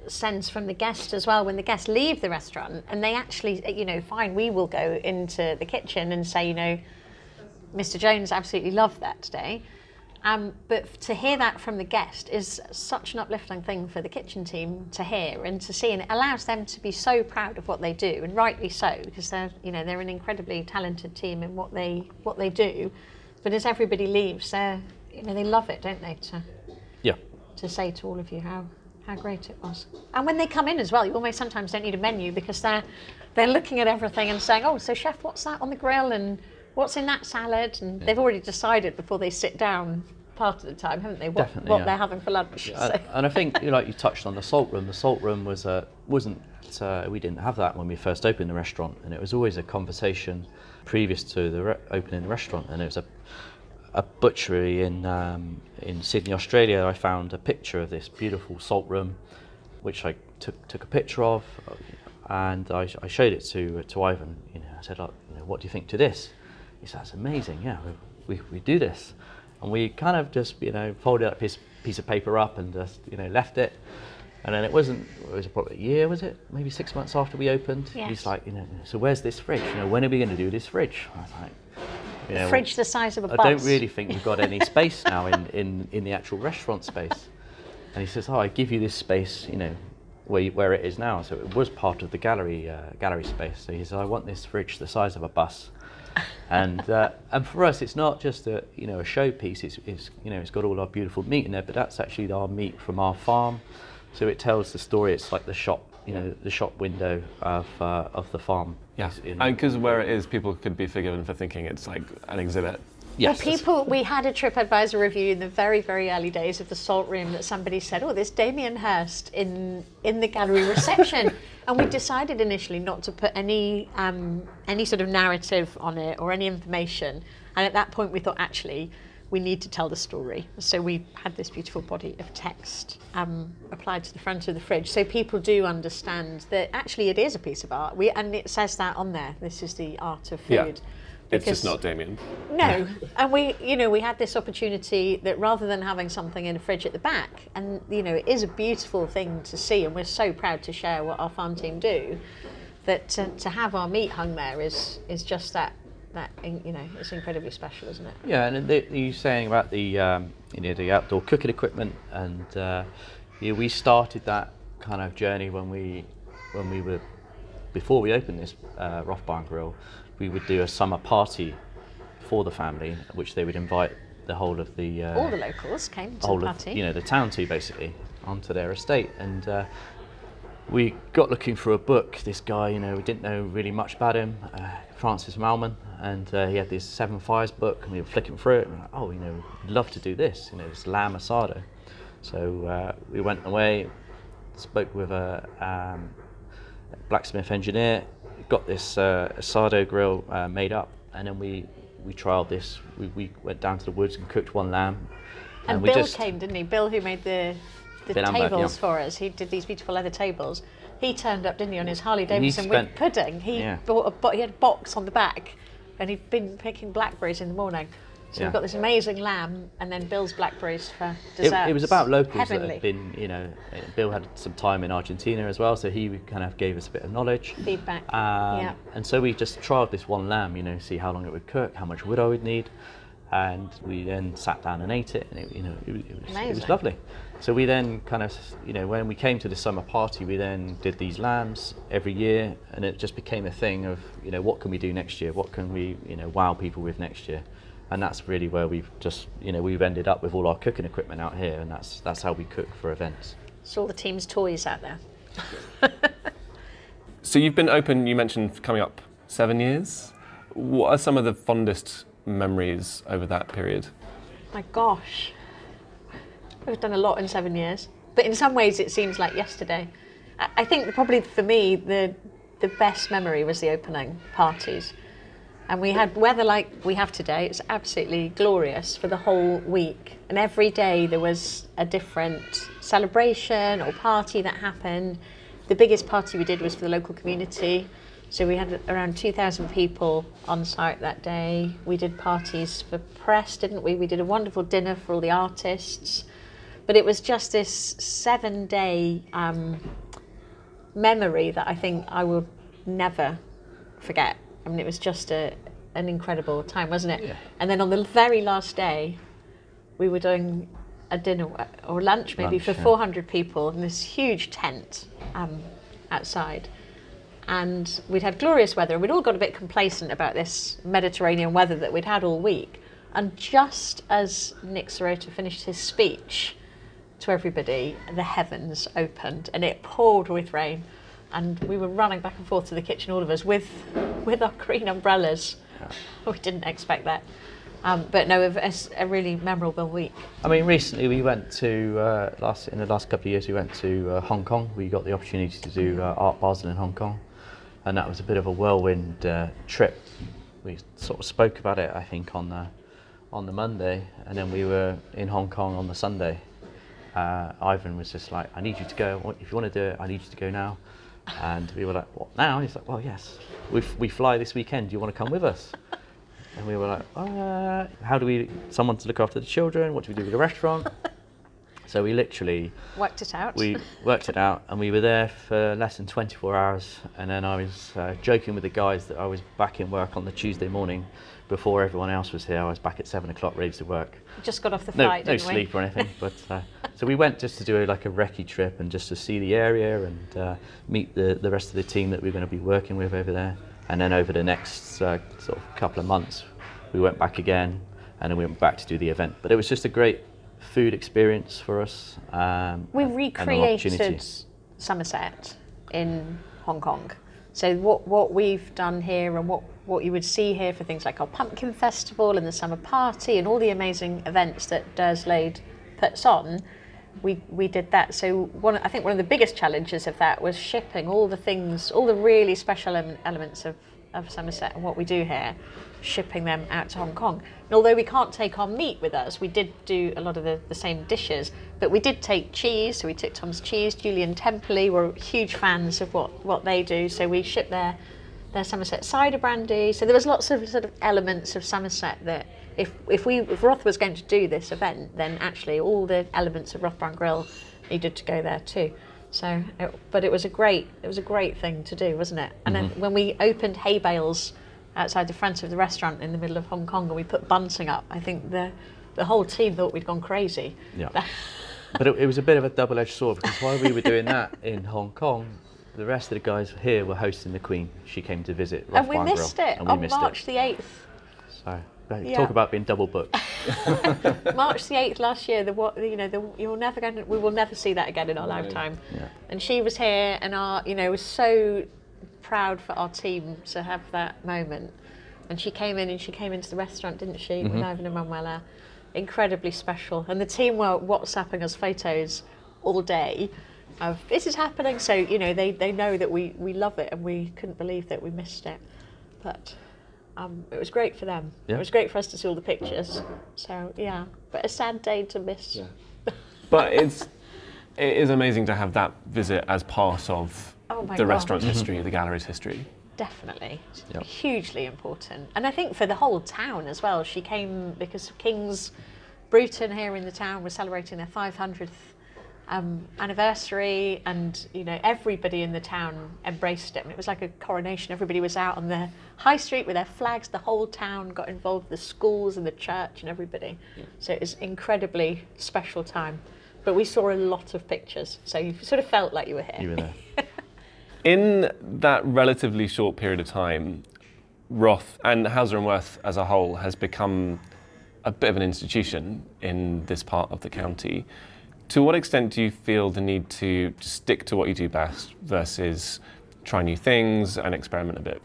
Speaker 2: sense from the guest as well when the guests leave the restaurant and they actually you know fine we will go into the kitchen and say you know Mr Jones absolutely loved that today um, but to hear that from the guest is such an uplifting thing for the kitchen team to hear and to see, and it allows them to be so proud of what they do, and rightly so, because they're you know they're an incredibly talented team in what they what they do. But as everybody leaves, they you know they love it, don't they? To
Speaker 3: Yeah.
Speaker 2: to say to all of you how how great it was. And when they come in as well, you almost sometimes don't need a menu because they're they're looking at everything and saying, "Oh, so chef, what's that on the grill?" and "What's in that salad?" And they've already decided before they sit down part of the time, haven't they? What,
Speaker 3: Definitely,
Speaker 2: what
Speaker 3: yeah.
Speaker 2: they're having for lunch.
Speaker 3: And,
Speaker 2: So,
Speaker 3: and I think, like you touched on the salt room. The salt room was uh, wasn't uh, we didn't have that when we first opened the restaurant, and it was always a conversation previous to the re- opening the restaurant, and it was a a butchery in um, in Sydney, Australia. I found a picture of this beautiful salt room, which I took took a picture of, and I, I showed it to to Ivan. You know, I said, "Look, you know, what do you think to this?" He said, "That's amazing. Yeah, we, we, we do this." And we kind of just you know folded that piece piece of paper up and just you know left it. And then it wasn't. It was probably a year, was it? Maybe six months after we opened.
Speaker 2: Yes.
Speaker 3: He's like, you know, so where's this fridge? You know, when are we going to do this fridge? I was like, you know,
Speaker 2: fridge the size of a
Speaker 3: I
Speaker 2: bus.
Speaker 3: I don't really think we've got any space now in, in, in the actual restaurant space. And he says, oh, I give you this space, you know, where, where it is now. So it was part of the gallery uh, gallery space. So he says, I want this fridge the size of a bus. And uh, and for us, it's not just a you know a showpiece. It's, it's you know it's got all our beautiful meat in there, but that's actually our meat from our farm. So it tells the story. It's like the shop, you know, the shop window of uh, of the farm.
Speaker 1: Yeah, and because where it is, people could be forgiven for thinking it's like an exhibit.
Speaker 3: yes.
Speaker 2: Well, people, we had a TripAdvisor review in the very, very early days of the Salt Room that somebody said, "Oh, there's Damien Hirst in in the gallery reception," and we decided initially not to put any um, any sort of narrative on it or any information. And at that point, we thought actually we need to tell the story. So we had this beautiful body of text um, applied to the front of the fridge, so people do understand that actually it is a piece of art. We and it says that on there. This is the art of food.
Speaker 1: Yeah. It's just not Damien.
Speaker 2: no, and we, you know, we had this opportunity that rather than having something in a fridge at the back, and you know, it is a beautiful thing to see, and we're so proud to share what our farm team do. That to, to have our meat hung there is is just that that you know, it's incredibly special, isn't it?
Speaker 3: Yeah, and the, you saying about the um, you know the outdoor cooking equipment, and uh, yeah, we started that kind of journey when we when we were before we opened this uh, Roth Barn Grill, we would do a summer party for the family, which they would invite the whole of the uh,
Speaker 2: All the locals came to the
Speaker 3: of
Speaker 2: party.
Speaker 3: you know the town to basically onto their estate and uh, we got looking for a book this guy you know we didn't know really much about him uh, Francis Mallmann and uh, he had this Seven Fires book and we were flicking through it and we're like, oh you know we'd love to do this you know this lamb asado so uh, we went away spoke with a um, blacksmith engineer got this uh, asado grill uh, made up and then we we trialed this we, we went down to the woods and cooked one lamb
Speaker 2: and
Speaker 3: we
Speaker 2: Bill
Speaker 3: just
Speaker 2: came, didn't he? Bill, who made the the tables
Speaker 3: yeah.
Speaker 2: for us. He did these beautiful leather tables. He turned up, didn't he, on his Harley Davidson with pudding. He
Speaker 3: Yeah.
Speaker 2: bought a bo- he had a box on the back, and he'd been picking blackberries in the morning. So
Speaker 3: Yeah.
Speaker 2: we've got this amazing lamb, and then Bill's blackberries for dessert.
Speaker 3: it was about locals that had been, you know, Bill had some time in Argentina as well, so he kind of gave us a bit of knowledge.
Speaker 2: feedback.
Speaker 3: Um,
Speaker 2: yeah.
Speaker 3: And so we just trialled this one lamb, you know, see how long it would cook, how much wood I would need, and we then sat down and ate it, and it, you know, it, it, was, it was lovely. So we then kind of, you know, when we came to the summer party, we then did these lambs every year, and it just became a thing of, you know, what can we do next year? What can we, you know, wow people with next year? And that's really where we've just, you know, we've ended up with all our cooking equipment out here, and that's that's how we cook for events.
Speaker 2: It's all the team's toys out there.
Speaker 1: So you've been open, you mentioned coming up seven years. What are some of the fondest memories over that period?
Speaker 2: My gosh, we've done a lot in seven years, but in some ways it seems like yesterday. I, think probably for me the the best memory was the opening parties, and we had weather like we have today. It's absolutely glorious for the whole week, and every day there was a different celebration or party that happened. The biggest party we did was for the local community. So we had around 2,000 people on site that day. We did parties for press, didn't we? We did a wonderful dinner for all the artists. But it was just this seven day um, memory that I think I will never forget. I mean, it was just a, an incredible time, wasn't it?
Speaker 3: Yeah.
Speaker 2: And then on the very last day, we were doing a dinner or lunch maybe
Speaker 3: Lunch,
Speaker 2: for
Speaker 3: yeah.
Speaker 2: 400 people in this huge tent um, outside. And we'd had glorious weather, and we'd all got a bit complacent about this Mediterranean weather that we'd had all week. And just as Nick Serota finished his speech to everybody, the heavens opened and it poured with rain. And we were running back and forth to the kitchen, all of us, with, with our green umbrellas. We didn't expect that. Um, but no, a, a- a really memorable week.
Speaker 3: I mean, recently we went to uh, last in the last couple of years we went to uh, Hong Kong. We got the opportunity to do uh, Art Basel in Hong Kong, and that was a bit of a whirlwind uh, trip. We sort of spoke about it, I think, on the on the Monday, and then we were in Hong Kong on the Sunday. Uh, Ivan was just like, "I need you to go. If you want to do it, I need you to go now." And we were like, "What now?" He's like, "Well, yes. We f- we fly this weekend. Do you want to come with us?" And we were like, uh, how do we, someone to look after the children? What do we do with the restaurant? so we literally,
Speaker 2: Worked it out.
Speaker 3: we worked it out and we were there for less than 24 hours. And then I was uh, joking with the guys that I was back in work on the Tuesday morning before everyone else was here. I was back at seven o'clock ready to work.
Speaker 2: just got off the flight,
Speaker 3: no
Speaker 2: didn't we?
Speaker 3: sleep or anything. But uh, so we went just to do like a recce trip and just to see the area and uh, meet the, the rest of the team that we're going to be working with over there. And then over the next uh, sort of couple of months, we went back again, and then we went back to do the event. But it was just a great food experience for us. Um,
Speaker 2: We
Speaker 3: and- and an
Speaker 2: recreated Somerset in Hong Kong. So what what we've done here and what what you would see here for things like our pumpkin festival and the summer party and all the amazing events that Durslade puts on, we we did that. So one I think one of the biggest challenges of that was shipping all the things, all the really special elements of of Somerset and what we do here, shipping them out to Hong Kong. And although we can't take our meat with us, we did do a lot of the, the same dishes, but we did take cheese. So we took Tom's cheese. Julian Temperley were huge fans of what, what they do, so we shipped their their Somerset cider brandy. So there was lots of sort of elements of Somerset that if if we if Roth was going to do this event, then actually all the elements of Roth Brown Grill needed to go there too. So, it, but it was a great it was a great thing to do, wasn't it? And then mm-hmm. when we opened hay bales outside the front of the restaurant in the middle of Hong Kong and we put bunting up, I think the the whole team thought we'd gone crazy.
Speaker 3: Yeah. but it, it was a bit of a double-edged sword because while we were doing that in Hong Kong, the rest of the guys here were hosting the Queen. She came to visit Roth
Speaker 2: and we
Speaker 3: Bar
Speaker 2: missed it
Speaker 3: and we
Speaker 2: on
Speaker 3: missed
Speaker 2: March
Speaker 3: it.
Speaker 2: the eighth.
Speaker 3: So
Speaker 2: Yeah.
Speaker 3: talk about being double booked.
Speaker 2: March the eighth last year. The what you know the you're never going to we will never see that again in our lifetime.
Speaker 3: Yeah.
Speaker 2: And she was here, and our you know was so proud for our team to have that moment. And she came in and she came into the restaurant, didn't she, with mm-hmm. Ivan and Manuela? Incredibly special. And the team were WhatsApping us photos all day of this is happening. So you know they they know that we we love it, and we couldn't believe that we missed it. But um, it was great for them.
Speaker 3: Yeah.
Speaker 2: It was great for us to see all the pictures. So yeah, but a sad day to miss.
Speaker 1: But it's it is amazing to have that visit as part of
Speaker 2: Oh
Speaker 1: the
Speaker 2: God.
Speaker 1: restaurant's history, the gallery's history.
Speaker 2: Definitely.
Speaker 3: Yep.
Speaker 2: Hugely important. And I think for the whole town as well. She came because King's Bruton here in the town was celebrating their 500th um, anniversary, and you know everybody in the town embraced it. And it was like a coronation. Everybody was out on the high street with their flags. The whole town got involved. The schools and the church and everybody. So it was incredibly special time. But we saw a lot of pictures, so you sort of felt like you were here.
Speaker 3: You were there.
Speaker 1: In that relatively short period of time, Roth and Hauser and Wirth as a whole has become a bit of an institution in this part of the county. To what extent do you feel the need to stick to what you do best versus try new things and experiment a bit?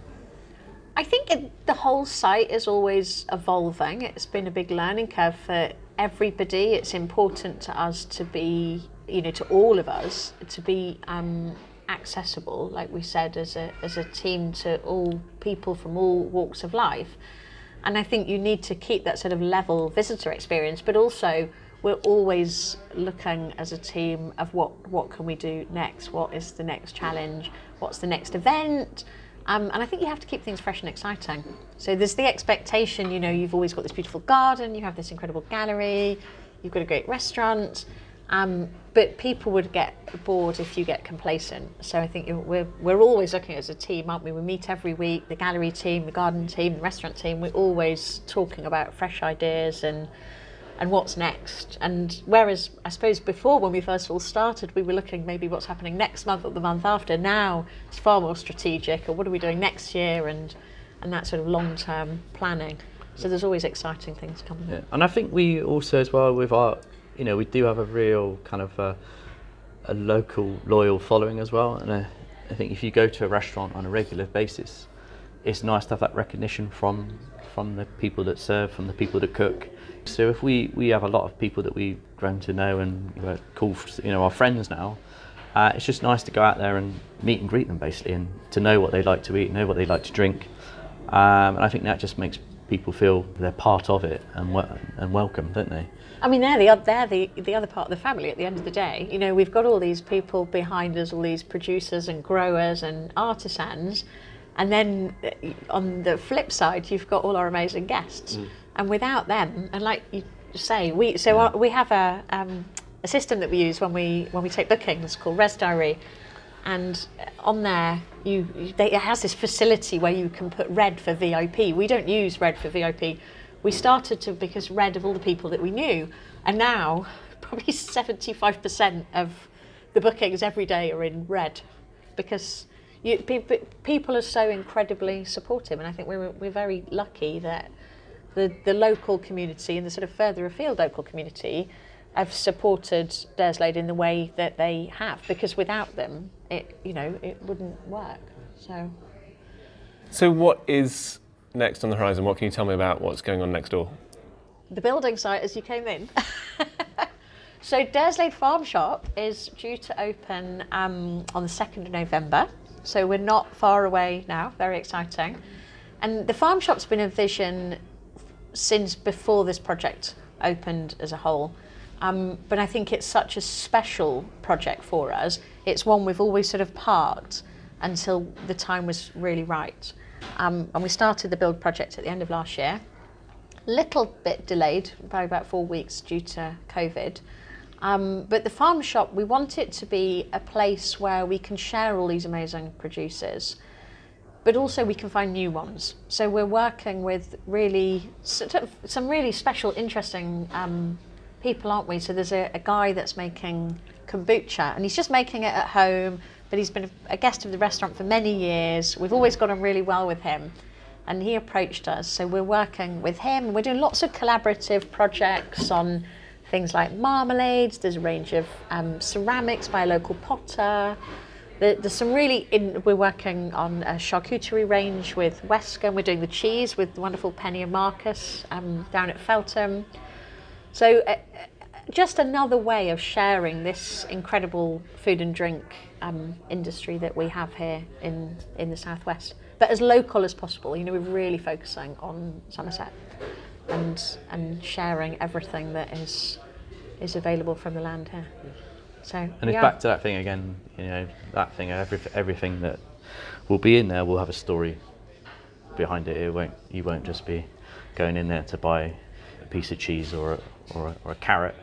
Speaker 2: I think it, the whole site is always evolving. It's been a big learning curve for everybody. It's important to us to be, you know, to all of us to be um, accessible, like we said, as a as a team to all people from all walks of life. And I think you need to keep that sort of level visitor experience, but also we're always looking as a team of what what can we do next? What is the next challenge? What's the next event? Um, and I think you have to keep things fresh and exciting. So there's the expectation, you know, you've always got this beautiful garden, you have this incredible gallery, you've got a great restaurant, um, but people would get bored if you get complacent. So I think we're, we're always looking as a team, aren't we? We meet every week, the gallery team, the garden team, the restaurant team, we're always talking about fresh ideas and and what's next. And whereas I suppose before when we first all started, we were looking maybe what's happening next month or the month after. Now it's far more strategic. Or what are we doing next year? And and that sort of long term planning. So there's always exciting things coming.
Speaker 3: Yeah. And I think we also, as well, with our, you know, we do have a real kind of a, a local loyal following as well. And uh, I think if you go to a restaurant on a regular basis, it's nice to have that recognition from from the people that serve, from the people that cook. So if we, we have a lot of people that we've grown to know and we're call you know our friends now, uh, it's just nice to go out there and meet and greet them basically, and to know what they like to eat, know what they like to drink, um, and I think that just makes people feel they're part of it and and welcome, don't they?
Speaker 2: I mean, they're the they're the the other part of the family. At the end of the day, you know, we've got all these people behind us, all these producers and growers and artisans, and then uh, on the flip side, you've got all our amazing guests. And without them, and like you say, we so our, we have a um, a system that we use when we when we take bookings called ResDiary, and on there you you- they, it has this facility where you can put red for VIP. We don't use red for VIP. We started to because red of all the people that we knew, and now probably seventy five percent of the bookings every day are in red, because you, pe- pe- people are so incredibly supportive, and I think we're we're very lucky that the the local community and the sort of further afield local community have supported Durslade in the way that they have, because without them, it you know it wouldn't work. So.
Speaker 1: So, what is next on the horizon? What can you tell me about what's going on next door?
Speaker 2: the building site as you came in. so Durslade Farm Shop is due to open um, on the 2nd of November. So we're not far away now, very exciting. And the farm shop's been a vision since before this project opened as a whole. Um, but I think it's such a special project for us. It's one we've always sort of parked until the time was really right. Um, and we started the build project at the end of last year little bit delayed by about four weeks due to COVID. Um, but the farm shop, we want it to be a place where we can share all these amazing producers, but also we can find new ones. So we're working with really some really special, interesting um, people, aren't we? So there's a, a guy that's making kombucha, and he's just making it at home. But he's been a guest of the restaurant for many years. We've always got on really well with him and he approached us. So we're working with him. We're doing lots of collaborative projects on things like marmalades. There's a range of um, ceramics by a local potter. There, there's some really. In, we're working on a charcuterie range with Westcombe. We're doing the cheese with the wonderful Penny and Marcus um, down at Feltham. So. Uh, just another way of sharing this incredible food and drink um, industry that we have here in, in the southwest but as local as possible. You know, we're really focusing on Somerset and and sharing everything that is is available from the land here. So
Speaker 3: and it's
Speaker 2: yeah.
Speaker 3: back to that thing again. You know, that thing. Every, everything that will be in there will have a story behind it. It won't. You won't just be going in there to buy a piece of cheese or a, or a, or a carrot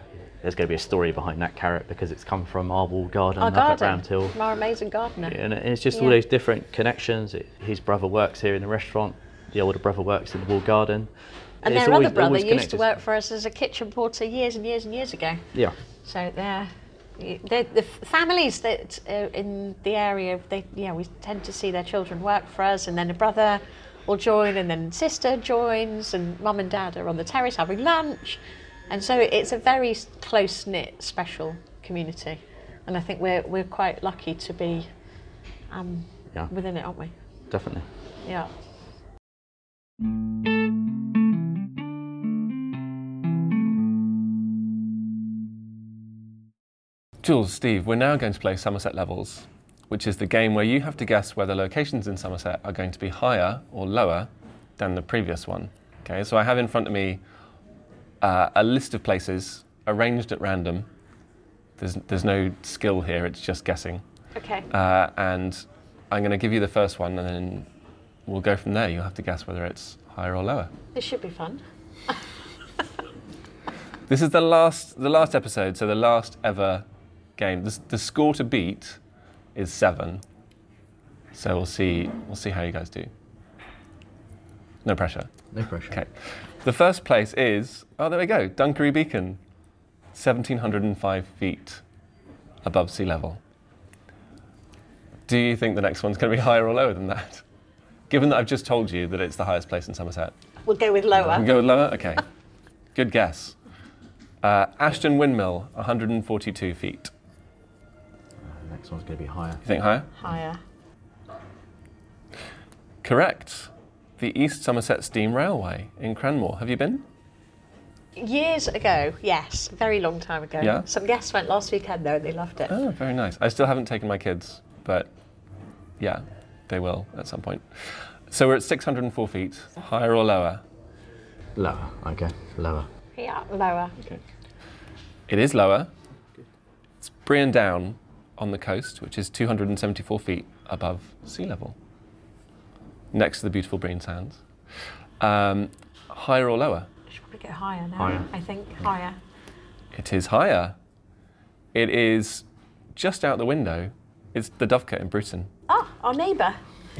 Speaker 3: there's going to be a story behind that carrot because it's come from our walled garden
Speaker 2: our
Speaker 3: up
Speaker 2: garden,
Speaker 3: at Round Hill.
Speaker 2: From our amazing gardener.
Speaker 3: And it's just
Speaker 2: Yeah.
Speaker 3: all those different connections. It, his brother works here in the restaurant. The older brother works in the walled garden.
Speaker 2: And
Speaker 3: It's
Speaker 2: their
Speaker 3: always-
Speaker 2: other brother used to work for us as a kitchen porter years and years and years ago.
Speaker 3: Yeah.
Speaker 2: So they're, they're the families that uh, in the area, they yeah, we tend to see their children work for us, and then a brother will join, and then sister joins, and mum and dad are on the terrace having lunch, and so it's a very close knit, special community, and I think we're we're quite lucky to be um,
Speaker 3: Yeah.
Speaker 2: within it, aren't we?
Speaker 3: Definitely.
Speaker 2: Yeah.
Speaker 1: Jules, Steve, we're now going to play Somerset Levels, which is the game where you have to guess whether locations in Somerset are going to be higher or lower than the previous one. Okay, so I have in front of me uh, a list of places arranged at random. There's, there's no skill here, it's just guessing.
Speaker 2: Okay.
Speaker 1: Uh, and I'm going to give you the first one and then we'll go from there. You'll have to guess whether it's higher or lower.
Speaker 2: This should be fun.
Speaker 1: This is the last, the last episode, so the last ever game. The, the score to beat is seven. So we'll see. We'll see how you guys do. No pressure.
Speaker 3: No pressure.
Speaker 1: Okay. The first place is oh there we go, Dunkery Beacon, 1,705 feet above sea level. Do you think the next one's going to be higher or lower than that? Given that I've just told you that it's the highest place in Somerset.
Speaker 2: We'll go with lower.
Speaker 1: We'll go with lower? Okay. Good guess. Uh, Ashton Windmill, 142 feet.
Speaker 3: The next one's going to be higher.
Speaker 1: You think higher?
Speaker 2: Higher.
Speaker 1: Correct. The East Somerset Steam Railway in Cranmore. Have you been?
Speaker 2: Years ago, yes, very long time ago.
Speaker 1: Yeah?
Speaker 2: Some guests went last weekend though, and they loved it.
Speaker 1: Oh, very nice. I still haven't taken my kids, but yeah, they will at some point. So we're at 604 feet. Higher or lower?
Speaker 3: Lower. Okay. Lower.
Speaker 2: Yeah, lower.
Speaker 1: Okay. It is lower. It's Brean Down on the coast, which is 274 feet above sea level, next to the beautiful Brean Sands. Um, higher or lower?
Speaker 2: Should probably get higher now.
Speaker 3: Higher.
Speaker 2: I think higher.
Speaker 1: It is higher. It is just out the window. It's the Dovecote in Bruton.
Speaker 2: Ah, our neighbour.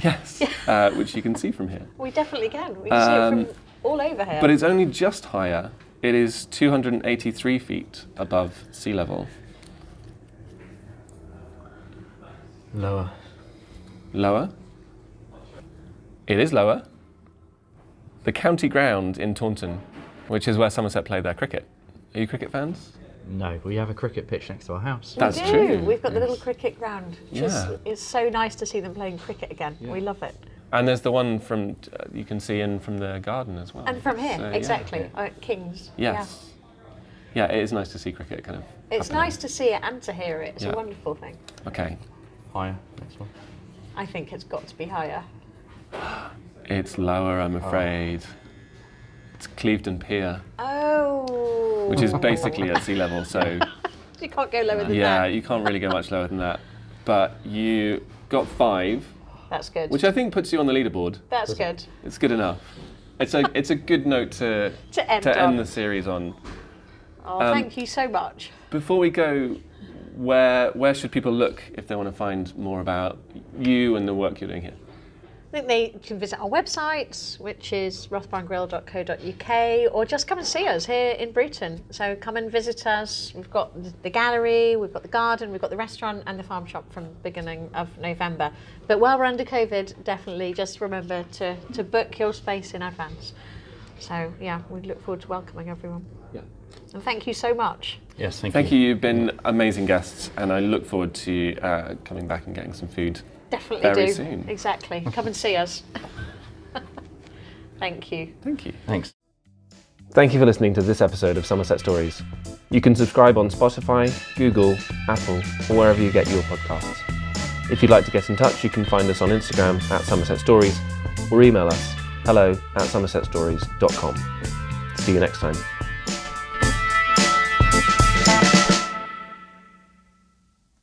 Speaker 1: Yes, uh, which you can see from here.
Speaker 2: We definitely can. We can see
Speaker 1: Um,
Speaker 2: it from all over here.
Speaker 1: But it's only just higher. It is 283 feet above sea level.
Speaker 3: Lower.
Speaker 1: Lower. It is lower. The county ground in Taunton, which is where Somerset play their cricket. Are you cricket fans?
Speaker 3: No, we have a cricket pitch next to our house.
Speaker 1: That's
Speaker 2: we do.
Speaker 1: true.
Speaker 2: We've got the little cricket ground. Just,
Speaker 1: Yeah.
Speaker 2: It's so nice to see them playing cricket again. We love it.
Speaker 1: And there's the one from uh, you can see in from the garden as well.
Speaker 2: And from here,
Speaker 1: So, yeah.
Speaker 2: exactly, at King's.
Speaker 1: Yes. Yeah. it is nice to see cricket kind of.
Speaker 2: It's
Speaker 1: happening.
Speaker 2: nice to see it and to hear it. It's
Speaker 1: Yeah.
Speaker 2: a wonderful thing.
Speaker 1: Okay,
Speaker 3: Higher, next one.
Speaker 2: I think it's got to be higher.
Speaker 1: It's lower, I'm afraid. It's Clevedon Pier,
Speaker 2: Oh.
Speaker 1: which is basically at sea level. So
Speaker 2: You can't go lower than
Speaker 1: yeah,
Speaker 2: that.
Speaker 1: you can't really go much lower than that. But you got five,
Speaker 2: That's good.
Speaker 1: which I think puts you on the leaderboard.
Speaker 2: That's good.
Speaker 1: It's good enough. It's a it's a good note to
Speaker 2: To end
Speaker 1: to
Speaker 2: on.
Speaker 1: end the series on.
Speaker 2: Oh,
Speaker 1: Um,
Speaker 2: thank you so much.
Speaker 1: Before we go, where where should people look if they want to find more about you and the work you're doing here?
Speaker 2: I think they can visit our website, which is rothbarngrill.co.uk, or just come and see us here in Bruton. So come and visit us. We've got the- the gallery, we've got the garden, we've got the restaurant and the farm shop from the beginning of November. But while we're under COVID, definitely just remember to, to book your space in advance. So yeah, we look forward to welcoming everyone.
Speaker 1: Yeah.
Speaker 2: And thank you so much.
Speaker 3: Yes, thank, you.
Speaker 1: Thank you. You've been amazing guests, and I look forward to uh, coming back and getting some food.
Speaker 2: Definitely
Speaker 1: Very
Speaker 2: do.
Speaker 1: soon.
Speaker 2: Exactly. Come and see us. thank you.
Speaker 1: Thank you.
Speaker 3: Thanks.
Speaker 1: Thank you for listening to this episode of Somerset Stories. You can subscribe on Spotify, Google, Apple, or wherever you get your podcasts. If you'd like to get in touch, you can find us on Instagram at Somerset Stories or email us hello at somersetstories.com. See you next time.